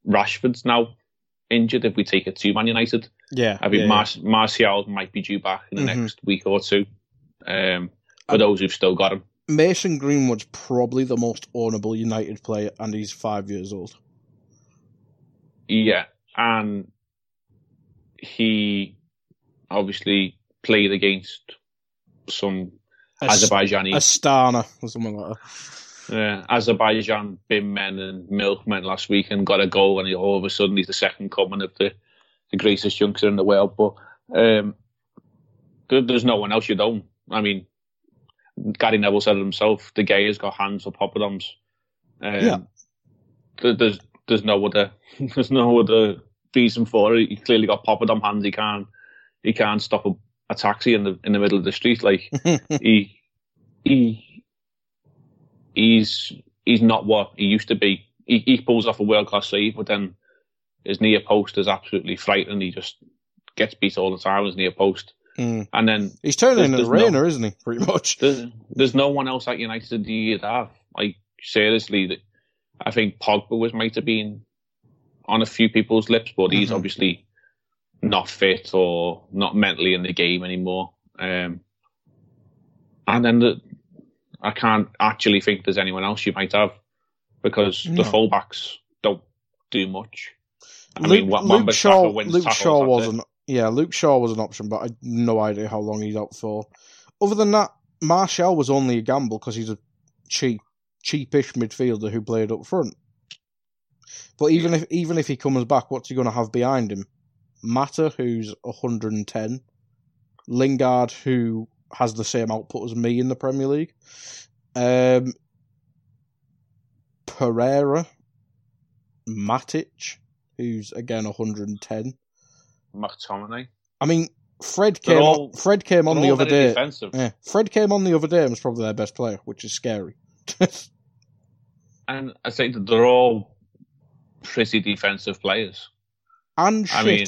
Rashford's now injured. If we take it to Man United, yeah, I think yeah, Mar- Martial might be due back in the mm-hmm. next week or two. Um, for those who've still got him. Mason Greenwood's probably the most ownable United player, and he's five years old. Yeah, and he obviously played against some a, Azerbaijani Astana or something like that. Yeah, Azerbaijan bin men and milkmen last week and got a goal, and he, all of a sudden he's the second coming of the, the greatest youngster in the world. But um, there's no one else you'd own. I mean, Gary Neville said it himself. De Gea has got hands for poppadoms. Um, yeah. There's there's no other *laughs* there's no other reason for it. He clearly got poppadom hands. He can't he can't stop a, a taxi in the in the middle of the street. Like *laughs* he he he's he's not what he used to be. He, he pulls off a world class save, but then his near post is absolutely frightening. He just gets beat all the time. His near post. Mm. And then he's turning into Rainer, no, isn't he? Pretty much. *laughs* There's, there's, no one else at United you'd have. Like seriously, I think Pogba was might have been on a few people's lips, but he's mm-hmm. obviously not fit or not mentally in the game anymore. Um, and then the, I can't actually think there's anyone else you might have because No. the fullbacks don't do much. I Luke, mean, what Luke Shaw, wins Luke Shaw that's was it. an yeah, Luke Shaw was an option, but I no idea how long he's out for. Other than that, Martial was only a gamble because he's a cheap, cheapish midfielder who played up front. But even if even if he comes back, what's he going to have behind him? Mata, who's 110, Lingard, who has the same output as me in the Premier League, um, Pereira, Matic, who's again 110. McTominay. I mean, Fred They're came all- on, Fred came on the other day. defensive. Yeah, Fred came on the other day and was probably their best player, which is scary. *laughs* And I think that they're all pretty defensive players. and shit. I mean,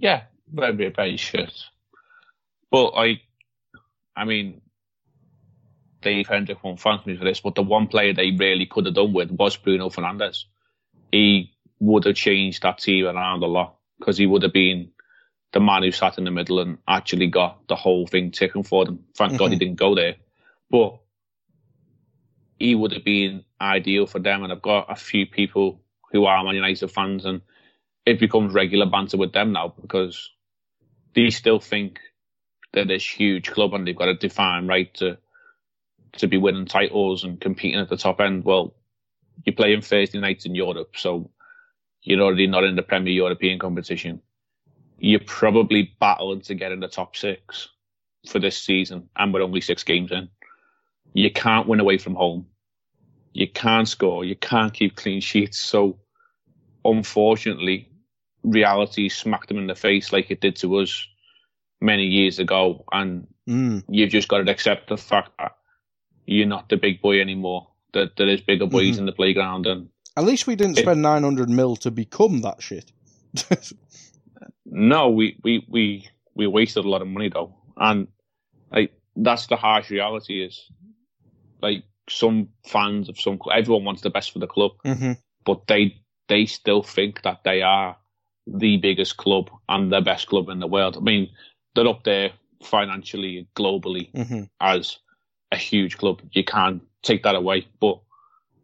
yeah, very, very shit. But I, I mean, Dave Hendrick won't thank me for this, but the one player they really could have done with was Bruno Fernandes. He would have changed that team around a lot because he would have been the man who sat in the middle and actually got the whole thing ticking for them. Thank God he Mhm. didn't go there. But he would have been ideal for them. And I've got a few people who are Man United fans, and it becomes regular banter with them now because they still think they're this huge club and they've got a defined right to to be winning titles and competing at the top end. Well, you're playing Thursday nights in Europe, so you're already not in the Premier European competition. You're probably battling to get in the top six for this season, and we're only six games in. You can't win away from home. You can't score. You can't keep clean sheets. So, unfortunately, reality smacked them in the face like it did to us many years ago, and Mm. you've just got to accept the fact that you're not the big boy anymore. That there is bigger boys Mhm. in the playground, and At least we didn't It- spend 900 mil to become that shit. no, we we we we wasted a lot of money though, and like that's the harsh reality. Is like some fans of some everyone wants the best for the club, hmm but they they still think that they are the biggest club and the best club in the world. I mean, they're up there financially, globally, hmm as a huge club. You can't take that away. But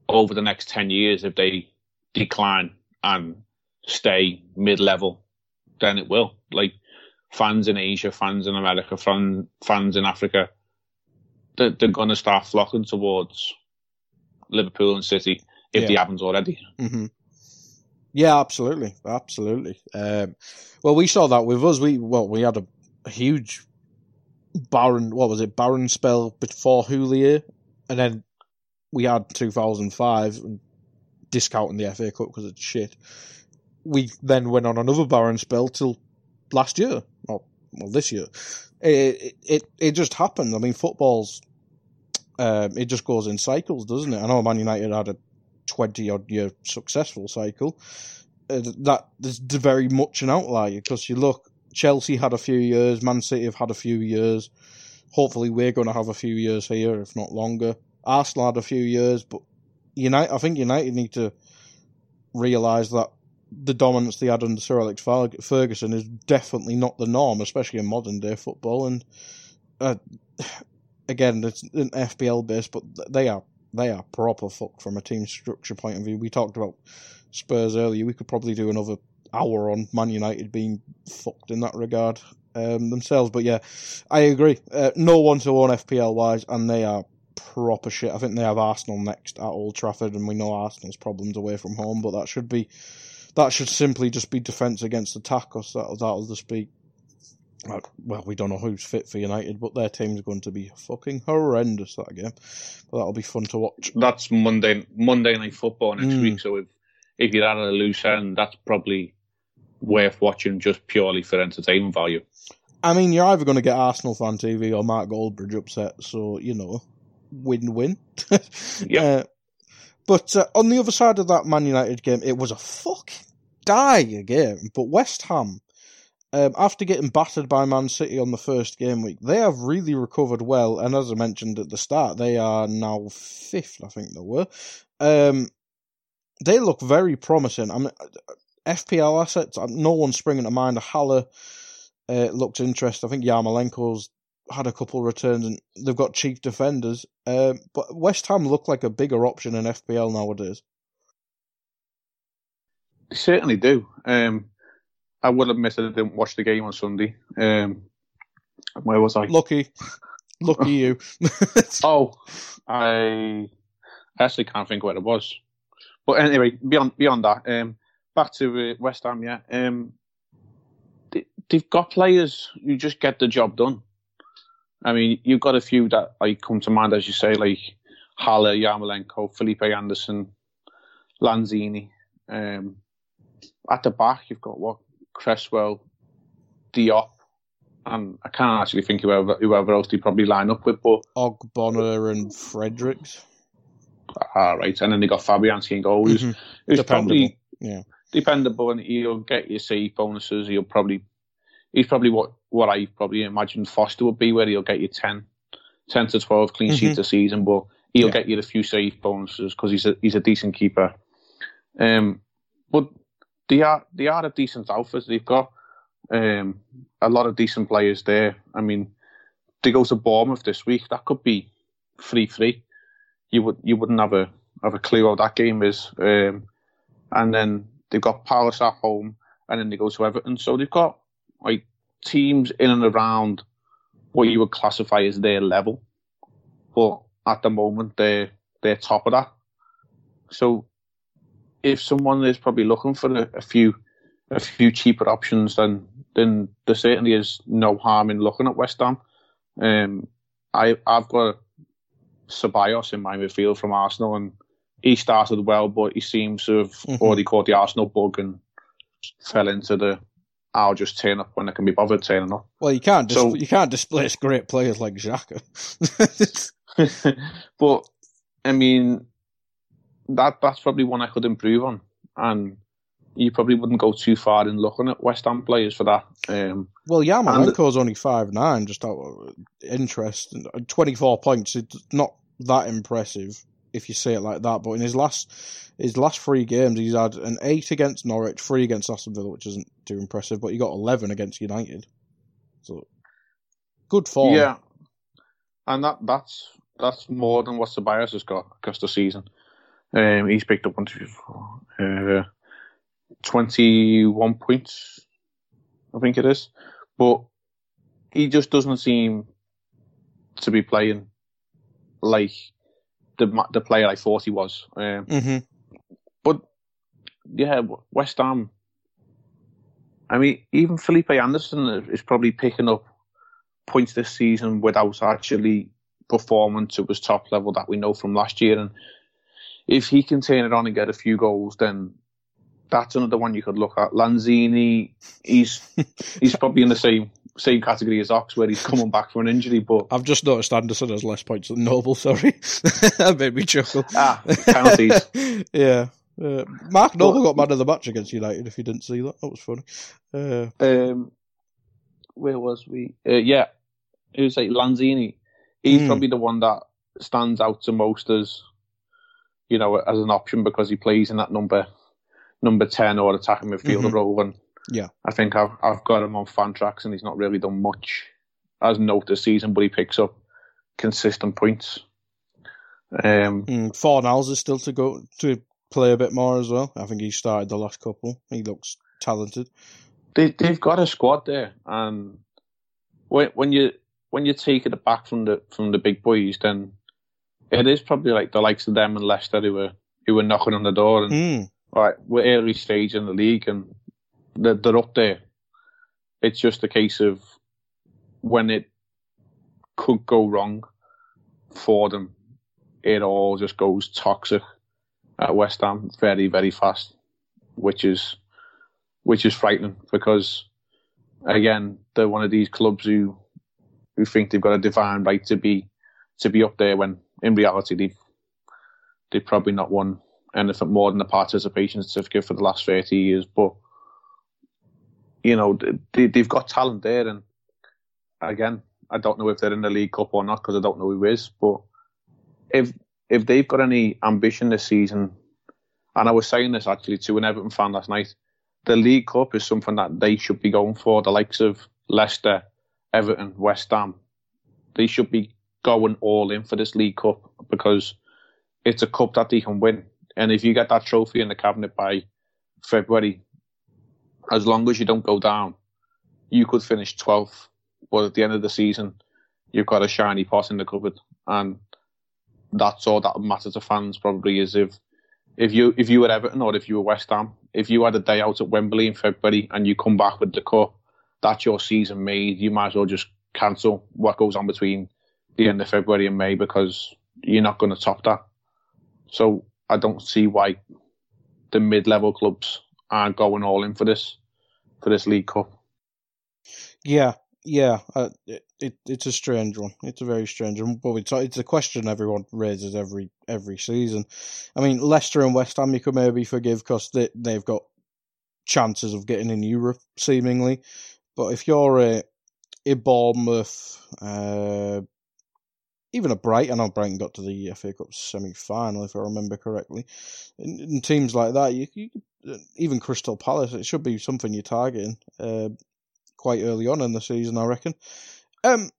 over the next 10 years, if they decline and stay mid level, then it will. Like fans in Asia, fans in America, fan, fans in Africa, they're, they're going to start flocking towards Liverpool and City if they Yeah. haven't already. hmm Yeah, absolutely, absolutely. Um, well, we saw that with us. We well, we had a, a huge barren. What was it? Barren spell before Houllier, and then we had 2005 and discounting the FA Cup because it's shit. We then went on another barren spell till last year, or well, this year. It it it just happened. I mean, football's um, it just goes in cycles, doesn't it? I know Man United had a twenty odd year successful cycle. Uh, that is very much an outlier because you look, Chelsea had a few years, Man City have had a few years. Hopefully, we're going to have a few years here, if not longer. Arsenal had a few years, but United, I think United need to realise that the dominance they had under Sir Alex Ferguson is definitely not the norm, especially in modern day football. And uh, *sighs* again, it's an FPL base, but they are they are proper fucked from a team structure point of view. We talked about Spurs earlier. We could probably do another hour on Man United being fucked in that regard um, themselves. But yeah, I agree. Uh, no one to own FPL wise, and they are proper shit. I think they have Arsenal next at Old Trafford, and we know Arsenal's problems away from home. But that should be that should simply just be defence against attack, or that'll that'll just be. Well, we don't know who's fit for United, but their team's going to be fucking horrendous that game. But that'll be fun to watch. That's Monday Monday night football next Mm. week. So if if you're at a loose end, that's probably worth watching just purely for entertainment value. I mean, you're either going to get Arsenal fan TV or Mark Goldbridge upset, so you know, win-win. *laughs* Yeah. Uh, but uh, on the other side of that Man United game, it was a fucking dire game. But West Ham, um, after getting battered by Man City on the first game week, they have really recovered well. And as I mentioned at the start, they are now fifth, I think they were. Um, they look very promising. I mean, FPL assets, um, no one's springing to mind. Haller uh, looked interesting. I think Yarmolenko's had a couple returns and they've got cheap defenders. Um, but West Ham look like a bigger option in FPL nowadays. They certainly do. Um, I will admit I didn't watch the game on Sunday. Um, where was I? Lucky, lucky you. *laughs* oh, I actually can't think where it was. But anyway, beyond beyond that, um, back to uh, West Ham. Yeah, um, they, they've got players who just get the job done. I mean, you've got a few that like come to mind, as you say, like Haller, Yarmolenko, Felipe Anderson, Lanzini. Um, at the back, you've got what Cresswell, Diop, and I can't actually think whoever whoever else they probably line up with, but Ogbonna and Fredericks. Ah, right, and then they got Fabianski and goal, who's, Mhm. who's probably Yeah. dependable, and he'll get you save bonuses. He'll probably he's probably what what I probably imagined Foster would be, where he'll get you 10, 10 to twelve clean sheets a season, but he'll Yeah. get you a few save bonuses because he's a he's a decent keeper. Um, but they are they are a decent outfit. They've got um a lot of decent players there. I mean, they go to Bournemouth this week. That could be three three. You would you wouldn't have a have a clue how that game is. Um, and then they've got Palace at home, and then they go to Everton. So they've got like teams in and around what you would classify as their level, but at the moment they're they're top of that. So if someone is probably looking for a, a few a few cheaper options, then then there certainly is no harm in looking at West Ham. Um, I I've got Ceballos in my midfield from Arsenal, and he started well, but he seems to have Mhm. already caught the Arsenal bug and fell into the I'll just turn up when I can be bothered turning up. Well, you can't dis- So- you can't displace great players like Xhaka. *laughs* *laughs* but I mean, that that's probably one I could improve on, and you probably wouldn't go too far in looking at West Ham players for that. Um, well, Yarmolenko's only five nine, just out of interest. Twenty four points. It's not that impressive if you say it like that. But in his last his last three games, he's had an eight against Norwich, three against Aston Villa, which isn't too impressive. But he got eleven against United. So good form. yeah, and that that's that's more than what Ceballos has got across the season. Um, he's picked up one, two, four, uh, twenty-one points, I think it is, but he just doesn't seem to be playing like the the player I thought he was. Um, hmm but yeah, West Ham. I mean, even Felipe Anderson is probably picking up points this season without actually performing to his top level that we know from last year. And if he can turn it on and get a few goals, then that's another one you could look at. Lanzini, he's he's *laughs* probably in the same same category as Ox, where he's *laughs* coming back from an injury, but I've just noticed Anderson has less points than Noble. Sorry, *laughs* that made me chuckle. ah, penalties. *laughs* yeah. Uh, Mark Noble got man of the match against United. If you didn't see that, that was funny. Uh, um, where was we? Uh, yeah, it was like Lanzini. He's Hmm. probably the one that stands out to most as, you know, as an option because he plays in that number, number ten or attacking midfielder Mhm. role. And Yeah. I think I've I've got him on fan tracks, and he's not really done much as note this season, but he picks up consistent points. Um, mm, Fornals is still to go to play a bit more as well. I think he started the last couple. He looks talented. they they've got a squad there, and when when you when you take it back from the from the big boys, then it is probably like the likes of them and Leicester who were who were knocking on the door and Mm. all right, we're early stage in the league and they're, they're up there. It's just a case of when it could go wrong for them, it all just goes toxic at West Ham very, very fast, which is which is frightening because again, they're one of these clubs who who think they've got a divine right to be to be up there when in reality they've they've probably not won anything more than a participation certificate for the last 30 years. But, you know, they, they've got talent there. And again, I don't know if they're in the League Cup or not because I don't know who is. But if if they've got any ambition this season, and I was saying this actually to an Everton fan last night, the League Cup is something that they should be going for. The likes of Leicester, Everton, West Ham, they should be going all in for this League Cup because it's a cup that they can win. And if you get that trophy in the cabinet by February, as long as you don't go down, you could finish 12th. But at the end of the season, you've got a shiny pot in the cupboard. And that's all that matters to fans probably is if if you if you were Everton or if you were West Ham, if you had a day out at Wembley in February and you come back with the cup, that's your season made. You might as well just cancel what goes on between the end of February and May because you're not going to top that. So I don't see why the mid-level clubs aren't going all in for this for this League Cup. Yeah, yeah, uh, it, it, it's a strange one. It's a very strange one, but it's it's a question everyone raises every every season. I mean, Leicester and West Ham you could maybe forgive because they they've got chances of getting in Europe seemingly, but if you're a a Bournemouth, uh, even a Brighton, I know Brighton got to the FA Cup semi final if I remember correctly, and, teams like that, you, you even Crystal Palace, it should be something you're targeting. Uh, quite early on in the season, I reckon. Um,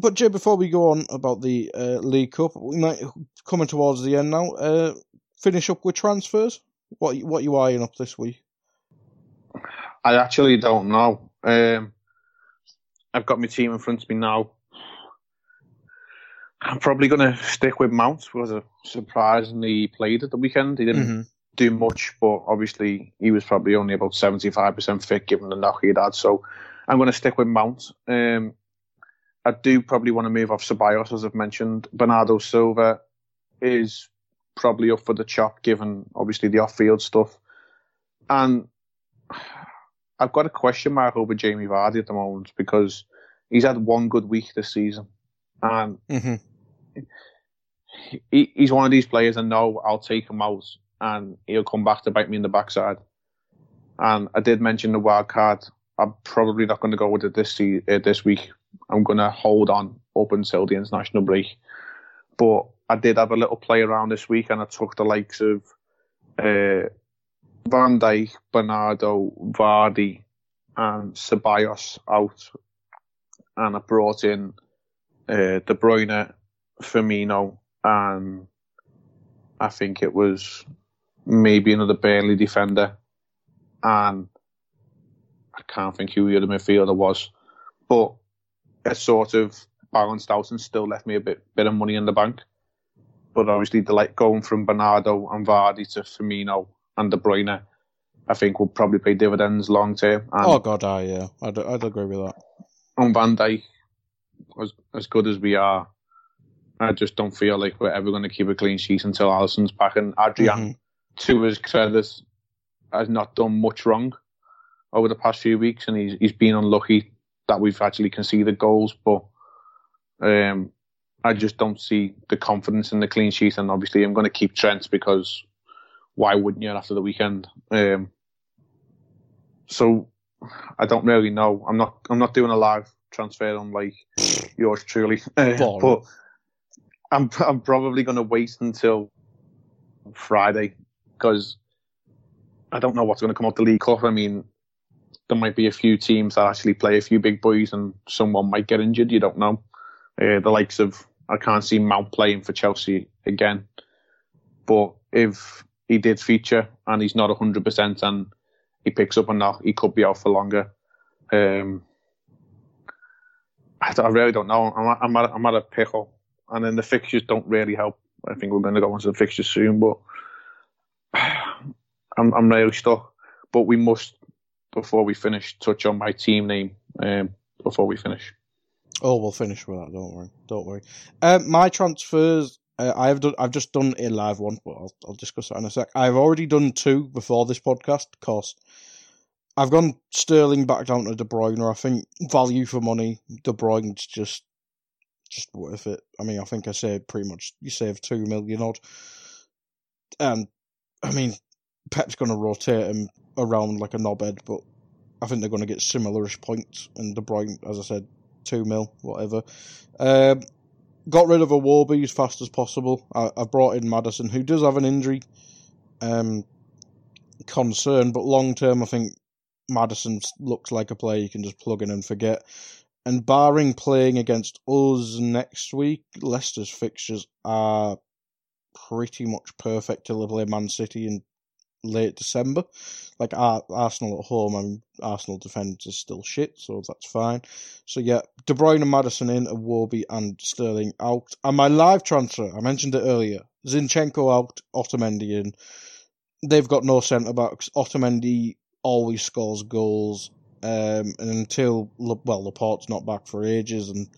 but Jay, before we go on about the uh, League Cup, we might coming towards the end now. Uh, finish up with transfers. What what you eyeing up this week? I actually don't know. Um, I've got my team in front of me now. I'm probably going to stick with Mount because I surprisingly played at the weekend. He didn't mm-hmm. Do much, but obviously he was probably only about 75% fit given the knock he had. So I'm going to stick with Mount. Um, I do probably want to move off Ceballos, as I've mentioned. Bernardo Silva is probably up for the chop, given obviously the off-field stuff. And I've got a question mark over Jamie Vardy at the moment because he's had one good week this season, and mm-hmm. he, he's one of these players I know I'll take him out and he'll come back to bite me in the backside. And I did mention the wild card I'm probably not going to go with it this uh, this week. I'm going to hold on up until the international break. But I did have a little play around this week, and I took the likes of uh, Van Dijk, Bernardo, Vardy, and Ceballos out, and I brought in uh, De Bruyne, Firmino, and I think it was maybe another Burnley defender, and I can't think who the other midfielder was, but it sort of balanced out and still left me a bit bit of money in the bank. But obviously, the like going from Bernardo and Vardy to Firmino and De Bruyne, I think will probably pay dividends long term. Oh God, I yeah, I'd, I'd agree with that. On Van Dijk, as as good as we are, I just don't feel like we're ever going to keep a clean sheet until Alisson's back. And Adrian, mm-hmm. To his credit, has not done much wrong over the past few weeks, and he's he's been unlucky that we've actually conceded goals. But um, I just don't see the confidence in the clean sheet, and obviously I'm going to keep Trent because why wouldn't you after the weekend? Um, so I don't really know. I'm not I'm not doing a live transfer on like *laughs* yours truly, uh, but I'm I'm probably going to wait until Friday because I don't know what's going to come out the League Cup. I mean, there might be a few teams that actually play a few big boys and someone might get injured. You don't know. Uh, the likes of, I can't see Mount playing for Chelsea again. But if he did feature and he's not 100% and he picks up a knock, he could be out for longer. Um, I, I, really don't know. I'm at, I'm, at, I'm at a pickle. And then the fixtures don't really help. I think we're going to go into the fixtures soon, but I'm, I'm really stuck. But we must before we finish, touch on my team name um, before we finish. Oh, we'll finish with that. Don't worry. Don't worry. Um, my transfers. Uh, I have done. I've just done a live one, but I'll, I'll discuss that in a sec. I've already done two before this podcast because I've gone Sterling back down to De Bruyne. I think value for money, De Bruyne's just just worth it. I mean, I think I saved pretty much. You saved two million odd, and I mean, Pep's going to rotate him around like a knobhead, but I think they're going to get similarish points. And De Bruyne, as I said, two mil, whatever. Um, got rid of Iwobi as fast as possible. I, I brought in Maddison, who does have an injury um, concern, but long term, I think Maddison looks like a player you can just plug in and forget. And barring playing against us next week, Leicester's fixtures are pretty much perfect they play Man City in late December. Like Arsenal at home, mean, Arsenal defence is still shit, so that's fine. So yeah, De Bruyne and Maddison in, Iwobi and Sterling out. And my live transfer, I mentioned it earlier, Zinchenko out, Otamendi in. They've got no centre backs. Otamendi always scores goals. Um, and until well, Laporte's not back for ages, and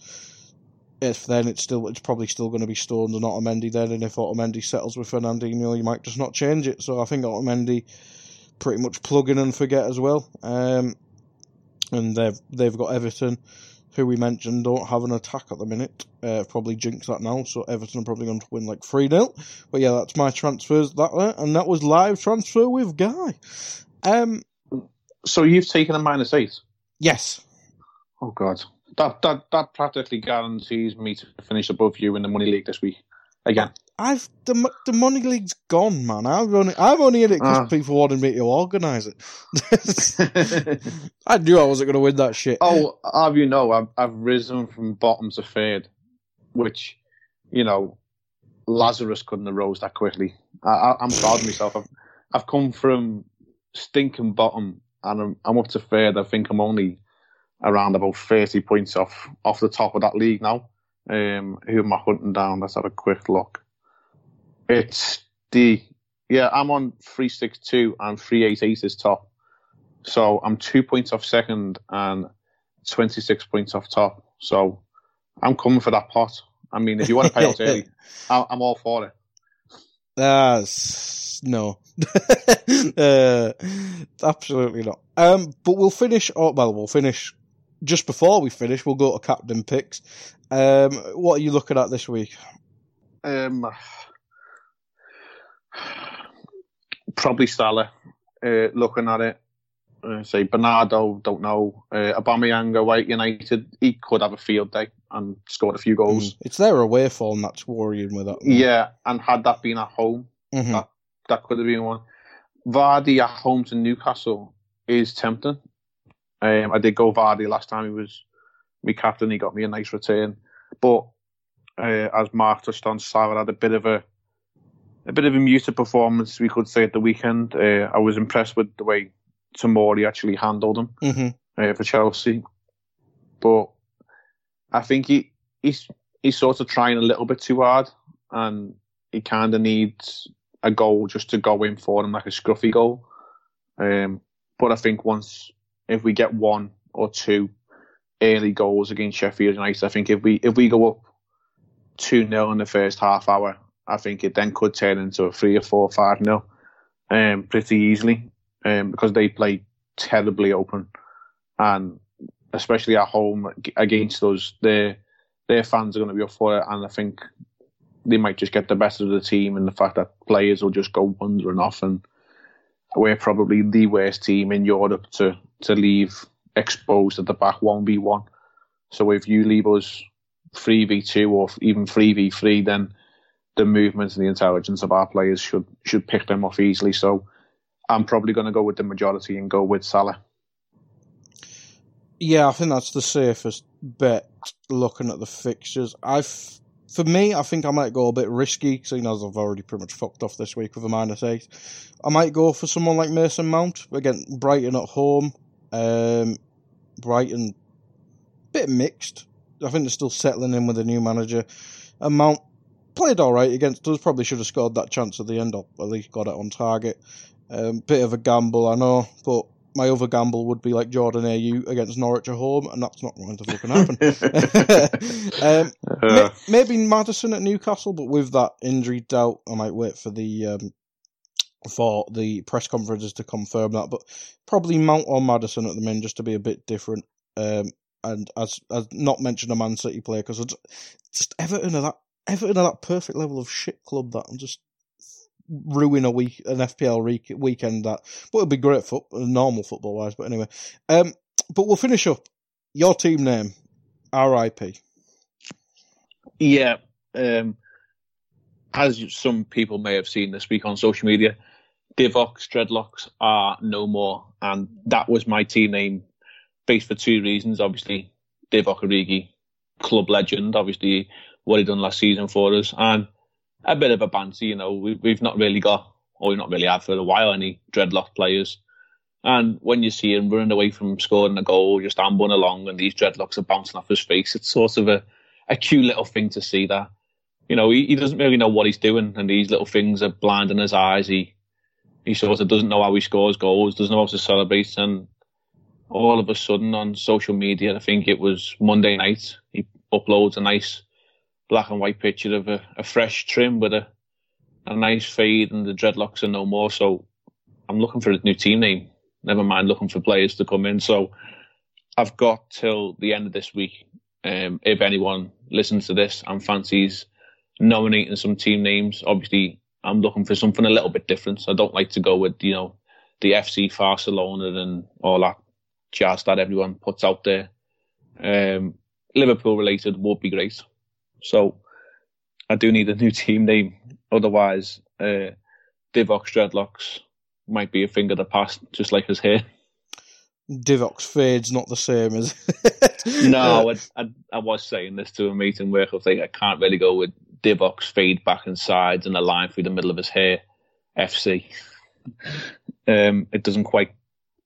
if then it's still it's probably still going to be Stones and Otamendi then, and if Otamendi settles with Fernandinho, you might just not change it. So I think Otamendi pretty much plug in and forget as well. Um, and they've they've got Everton, who we mentioned don't have an attack at the minute. Uh, probably jinx that now, so Everton are probably going to win like three 0 But yeah, that's my transfers that way, and that was live transfer with Guy. Um, so you've taken a minus eight. Yes. Oh God, that that that practically guarantees me to finish above you in the money league this week again. I've the the money league's gone, man. I've only I've only in it because uh. people wanted me to organise it. *laughs* *laughs* I knew I wasn't going to win that shit. Oh, have you know, I've I've risen from bottom to third, which, you know, Lazarus couldn't have rose that quickly. I, am proud of myself. I've I've come from stinking bottom and I'm, I'm up to third. I think I'm only around about 30 points off off the top of that league now. Um, who am I hunting down? Let's have a quick look. It's the yeah, I'm on three six two and three eight eight is top. So I'm two points off second and twenty six points off top. So I'm coming for that pot. I mean, if you want to pay out *laughs* early, I'm all for it. That's no. *laughs* uh, absolutely not. Um, but we'll finish. Oh, well, we'll finish just before we finish. We'll go to captain picks. Um, what are you looking at this week? Um, probably Salah. Uh, looking at it, uh, say Bernardo, don't know. Uh, Aubameyang White United, he could have a field day and scored a few goals. Mm. It's their away form that's worrying with that. Yeah, and had that been at home, mm-hmm. that, that could have been one. Vardy at home to Newcastle is tempting. Um, I did go Vardy last time he was my captain. He got me a nice return, but uh, as Mark touched on, Salah had a bit of a a bit of a muted performance, we could say, at the weekend. Uh, I was impressed with the way Tomori actually handled him mm-hmm. uh, for Chelsea, but I think he he's he's sort of trying a little bit too hard, and he kind of needs a goal just to go in for him, like a scruffy goal. Um, but I think once if we get one or two early goals against Sheffield United, I think if we if we go up two 0 in the first half hour, I think it then could turn into a three or four five 0 um, pretty easily um, because they play terribly open. And especially at home against us, their their fans are going to be up for it, and I think they might just get the best of the team and the fact that players will just go wandering off and we're probably the worst team in Europe to to leave exposed at the back one v one. So if you leave us three v two or even three v three, then the movement and the intelligence of our players should should pick them off easily. So I'm probably going to go with the majority and go with Salah. Yeah, I think that's the safest bet. Looking at the fixtures, I've for me, I think I might go a bit risky, seeing as I've already pretty much fucked off this week with a minus eight. I might go for someone like Mason Mount. Again, Brighton at home. Um, Brighton, bit mixed. I think they're still settling in with a new manager. And Mount played all right against us. Probably should have scored that chance at the end, or at least got it on target. Um, bit of a gamble, I know, but my other gamble would be like Jordan Ayew against Norwich at home, and that's not going to fucking happen. *laughs* *laughs* um, uh. maybe Maddison at Newcastle, but with that injury doubt, I might wait for the um, for the press conferences to confirm that. But probably Mount or Maddison at the minute, just to be a bit different. Um, and as as not mentioned a Man City player because just Everton are that Everton are that perfect level of shit club that I'm just ruin a week an FPL re- weekend that but it'd be great for normal football wise but anyway um but we'll finish up your team name RIP yeah um as some people may have seen this week on social media Divock's Dreadlocks are no more, and that was my team name, based for two reasons. Obviously, Divock Origi, club legend. Obviously, what he done last season for us, and a bit of a banter. You know, we, we've not really got, or we've not really had for a while, any dreadlock players. And when you see him running away from scoring a goal, just ambling along, and these dreadlocks are bouncing off his face, it's sort of a, a cute little thing to see that. You know, he, he doesn't really know what he's doing, and these little things are blinding his eyes. He he sort of doesn't know how he scores goals, doesn't know how to celebrate, and all of a sudden on social media, I think it was Monday night, he uploads a nice black and white picture of a, a fresh trim with a a nice fade, and the dreadlocks are no more. So I'm looking for a new team name never mind looking for players to come in. So I've got till the end of this week. Um, if anyone listens to this and fancies nominating some team names, obviously I'm looking for something a little bit different. So I don't like to go with, you know, the FC Barcelona and all that jazz that everyone puts out there. Um, Liverpool related would be great. So I do need a new *laughs* team name. Otherwise, uh, Divock's Dreadlocks might be a thing of the past, just like his hair. Divock's fade's not the same as. no, *laughs* I, I, I, was saying this to a meeting where I was think I can't really go with Divock's fade back and sides and a line through the middle of his hair. FC. Um, it doesn't quite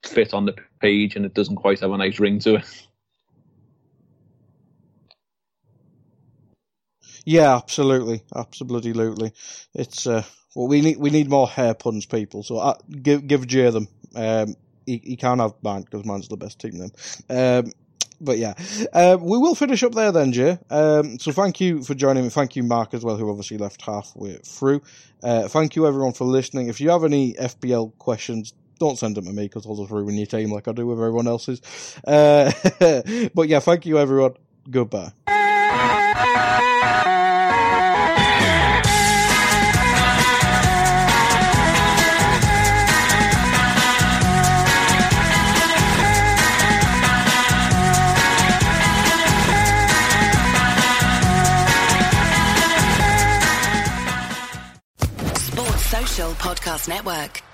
fit on the page and it doesn't quite have a nice ring to it. Yeah, absolutely, absolutely. It's uh, well, we need we need more hair puns, people. So uh, give give Jay them. Um, he, he can't have mine because mine's the best team name. Um, but yeah, uh, we will finish up there then, Jay. Um, so thank you for joining me. Thank you, Mark, as well, who obviously left halfway through. Uh, thank you, everyone, for listening. If you have any FPL questions, don't send them to me because I'll just ruin your team like I do with everyone else's. Uh, *laughs* but yeah, thank you, everyone. Goodbye. Podcast Network.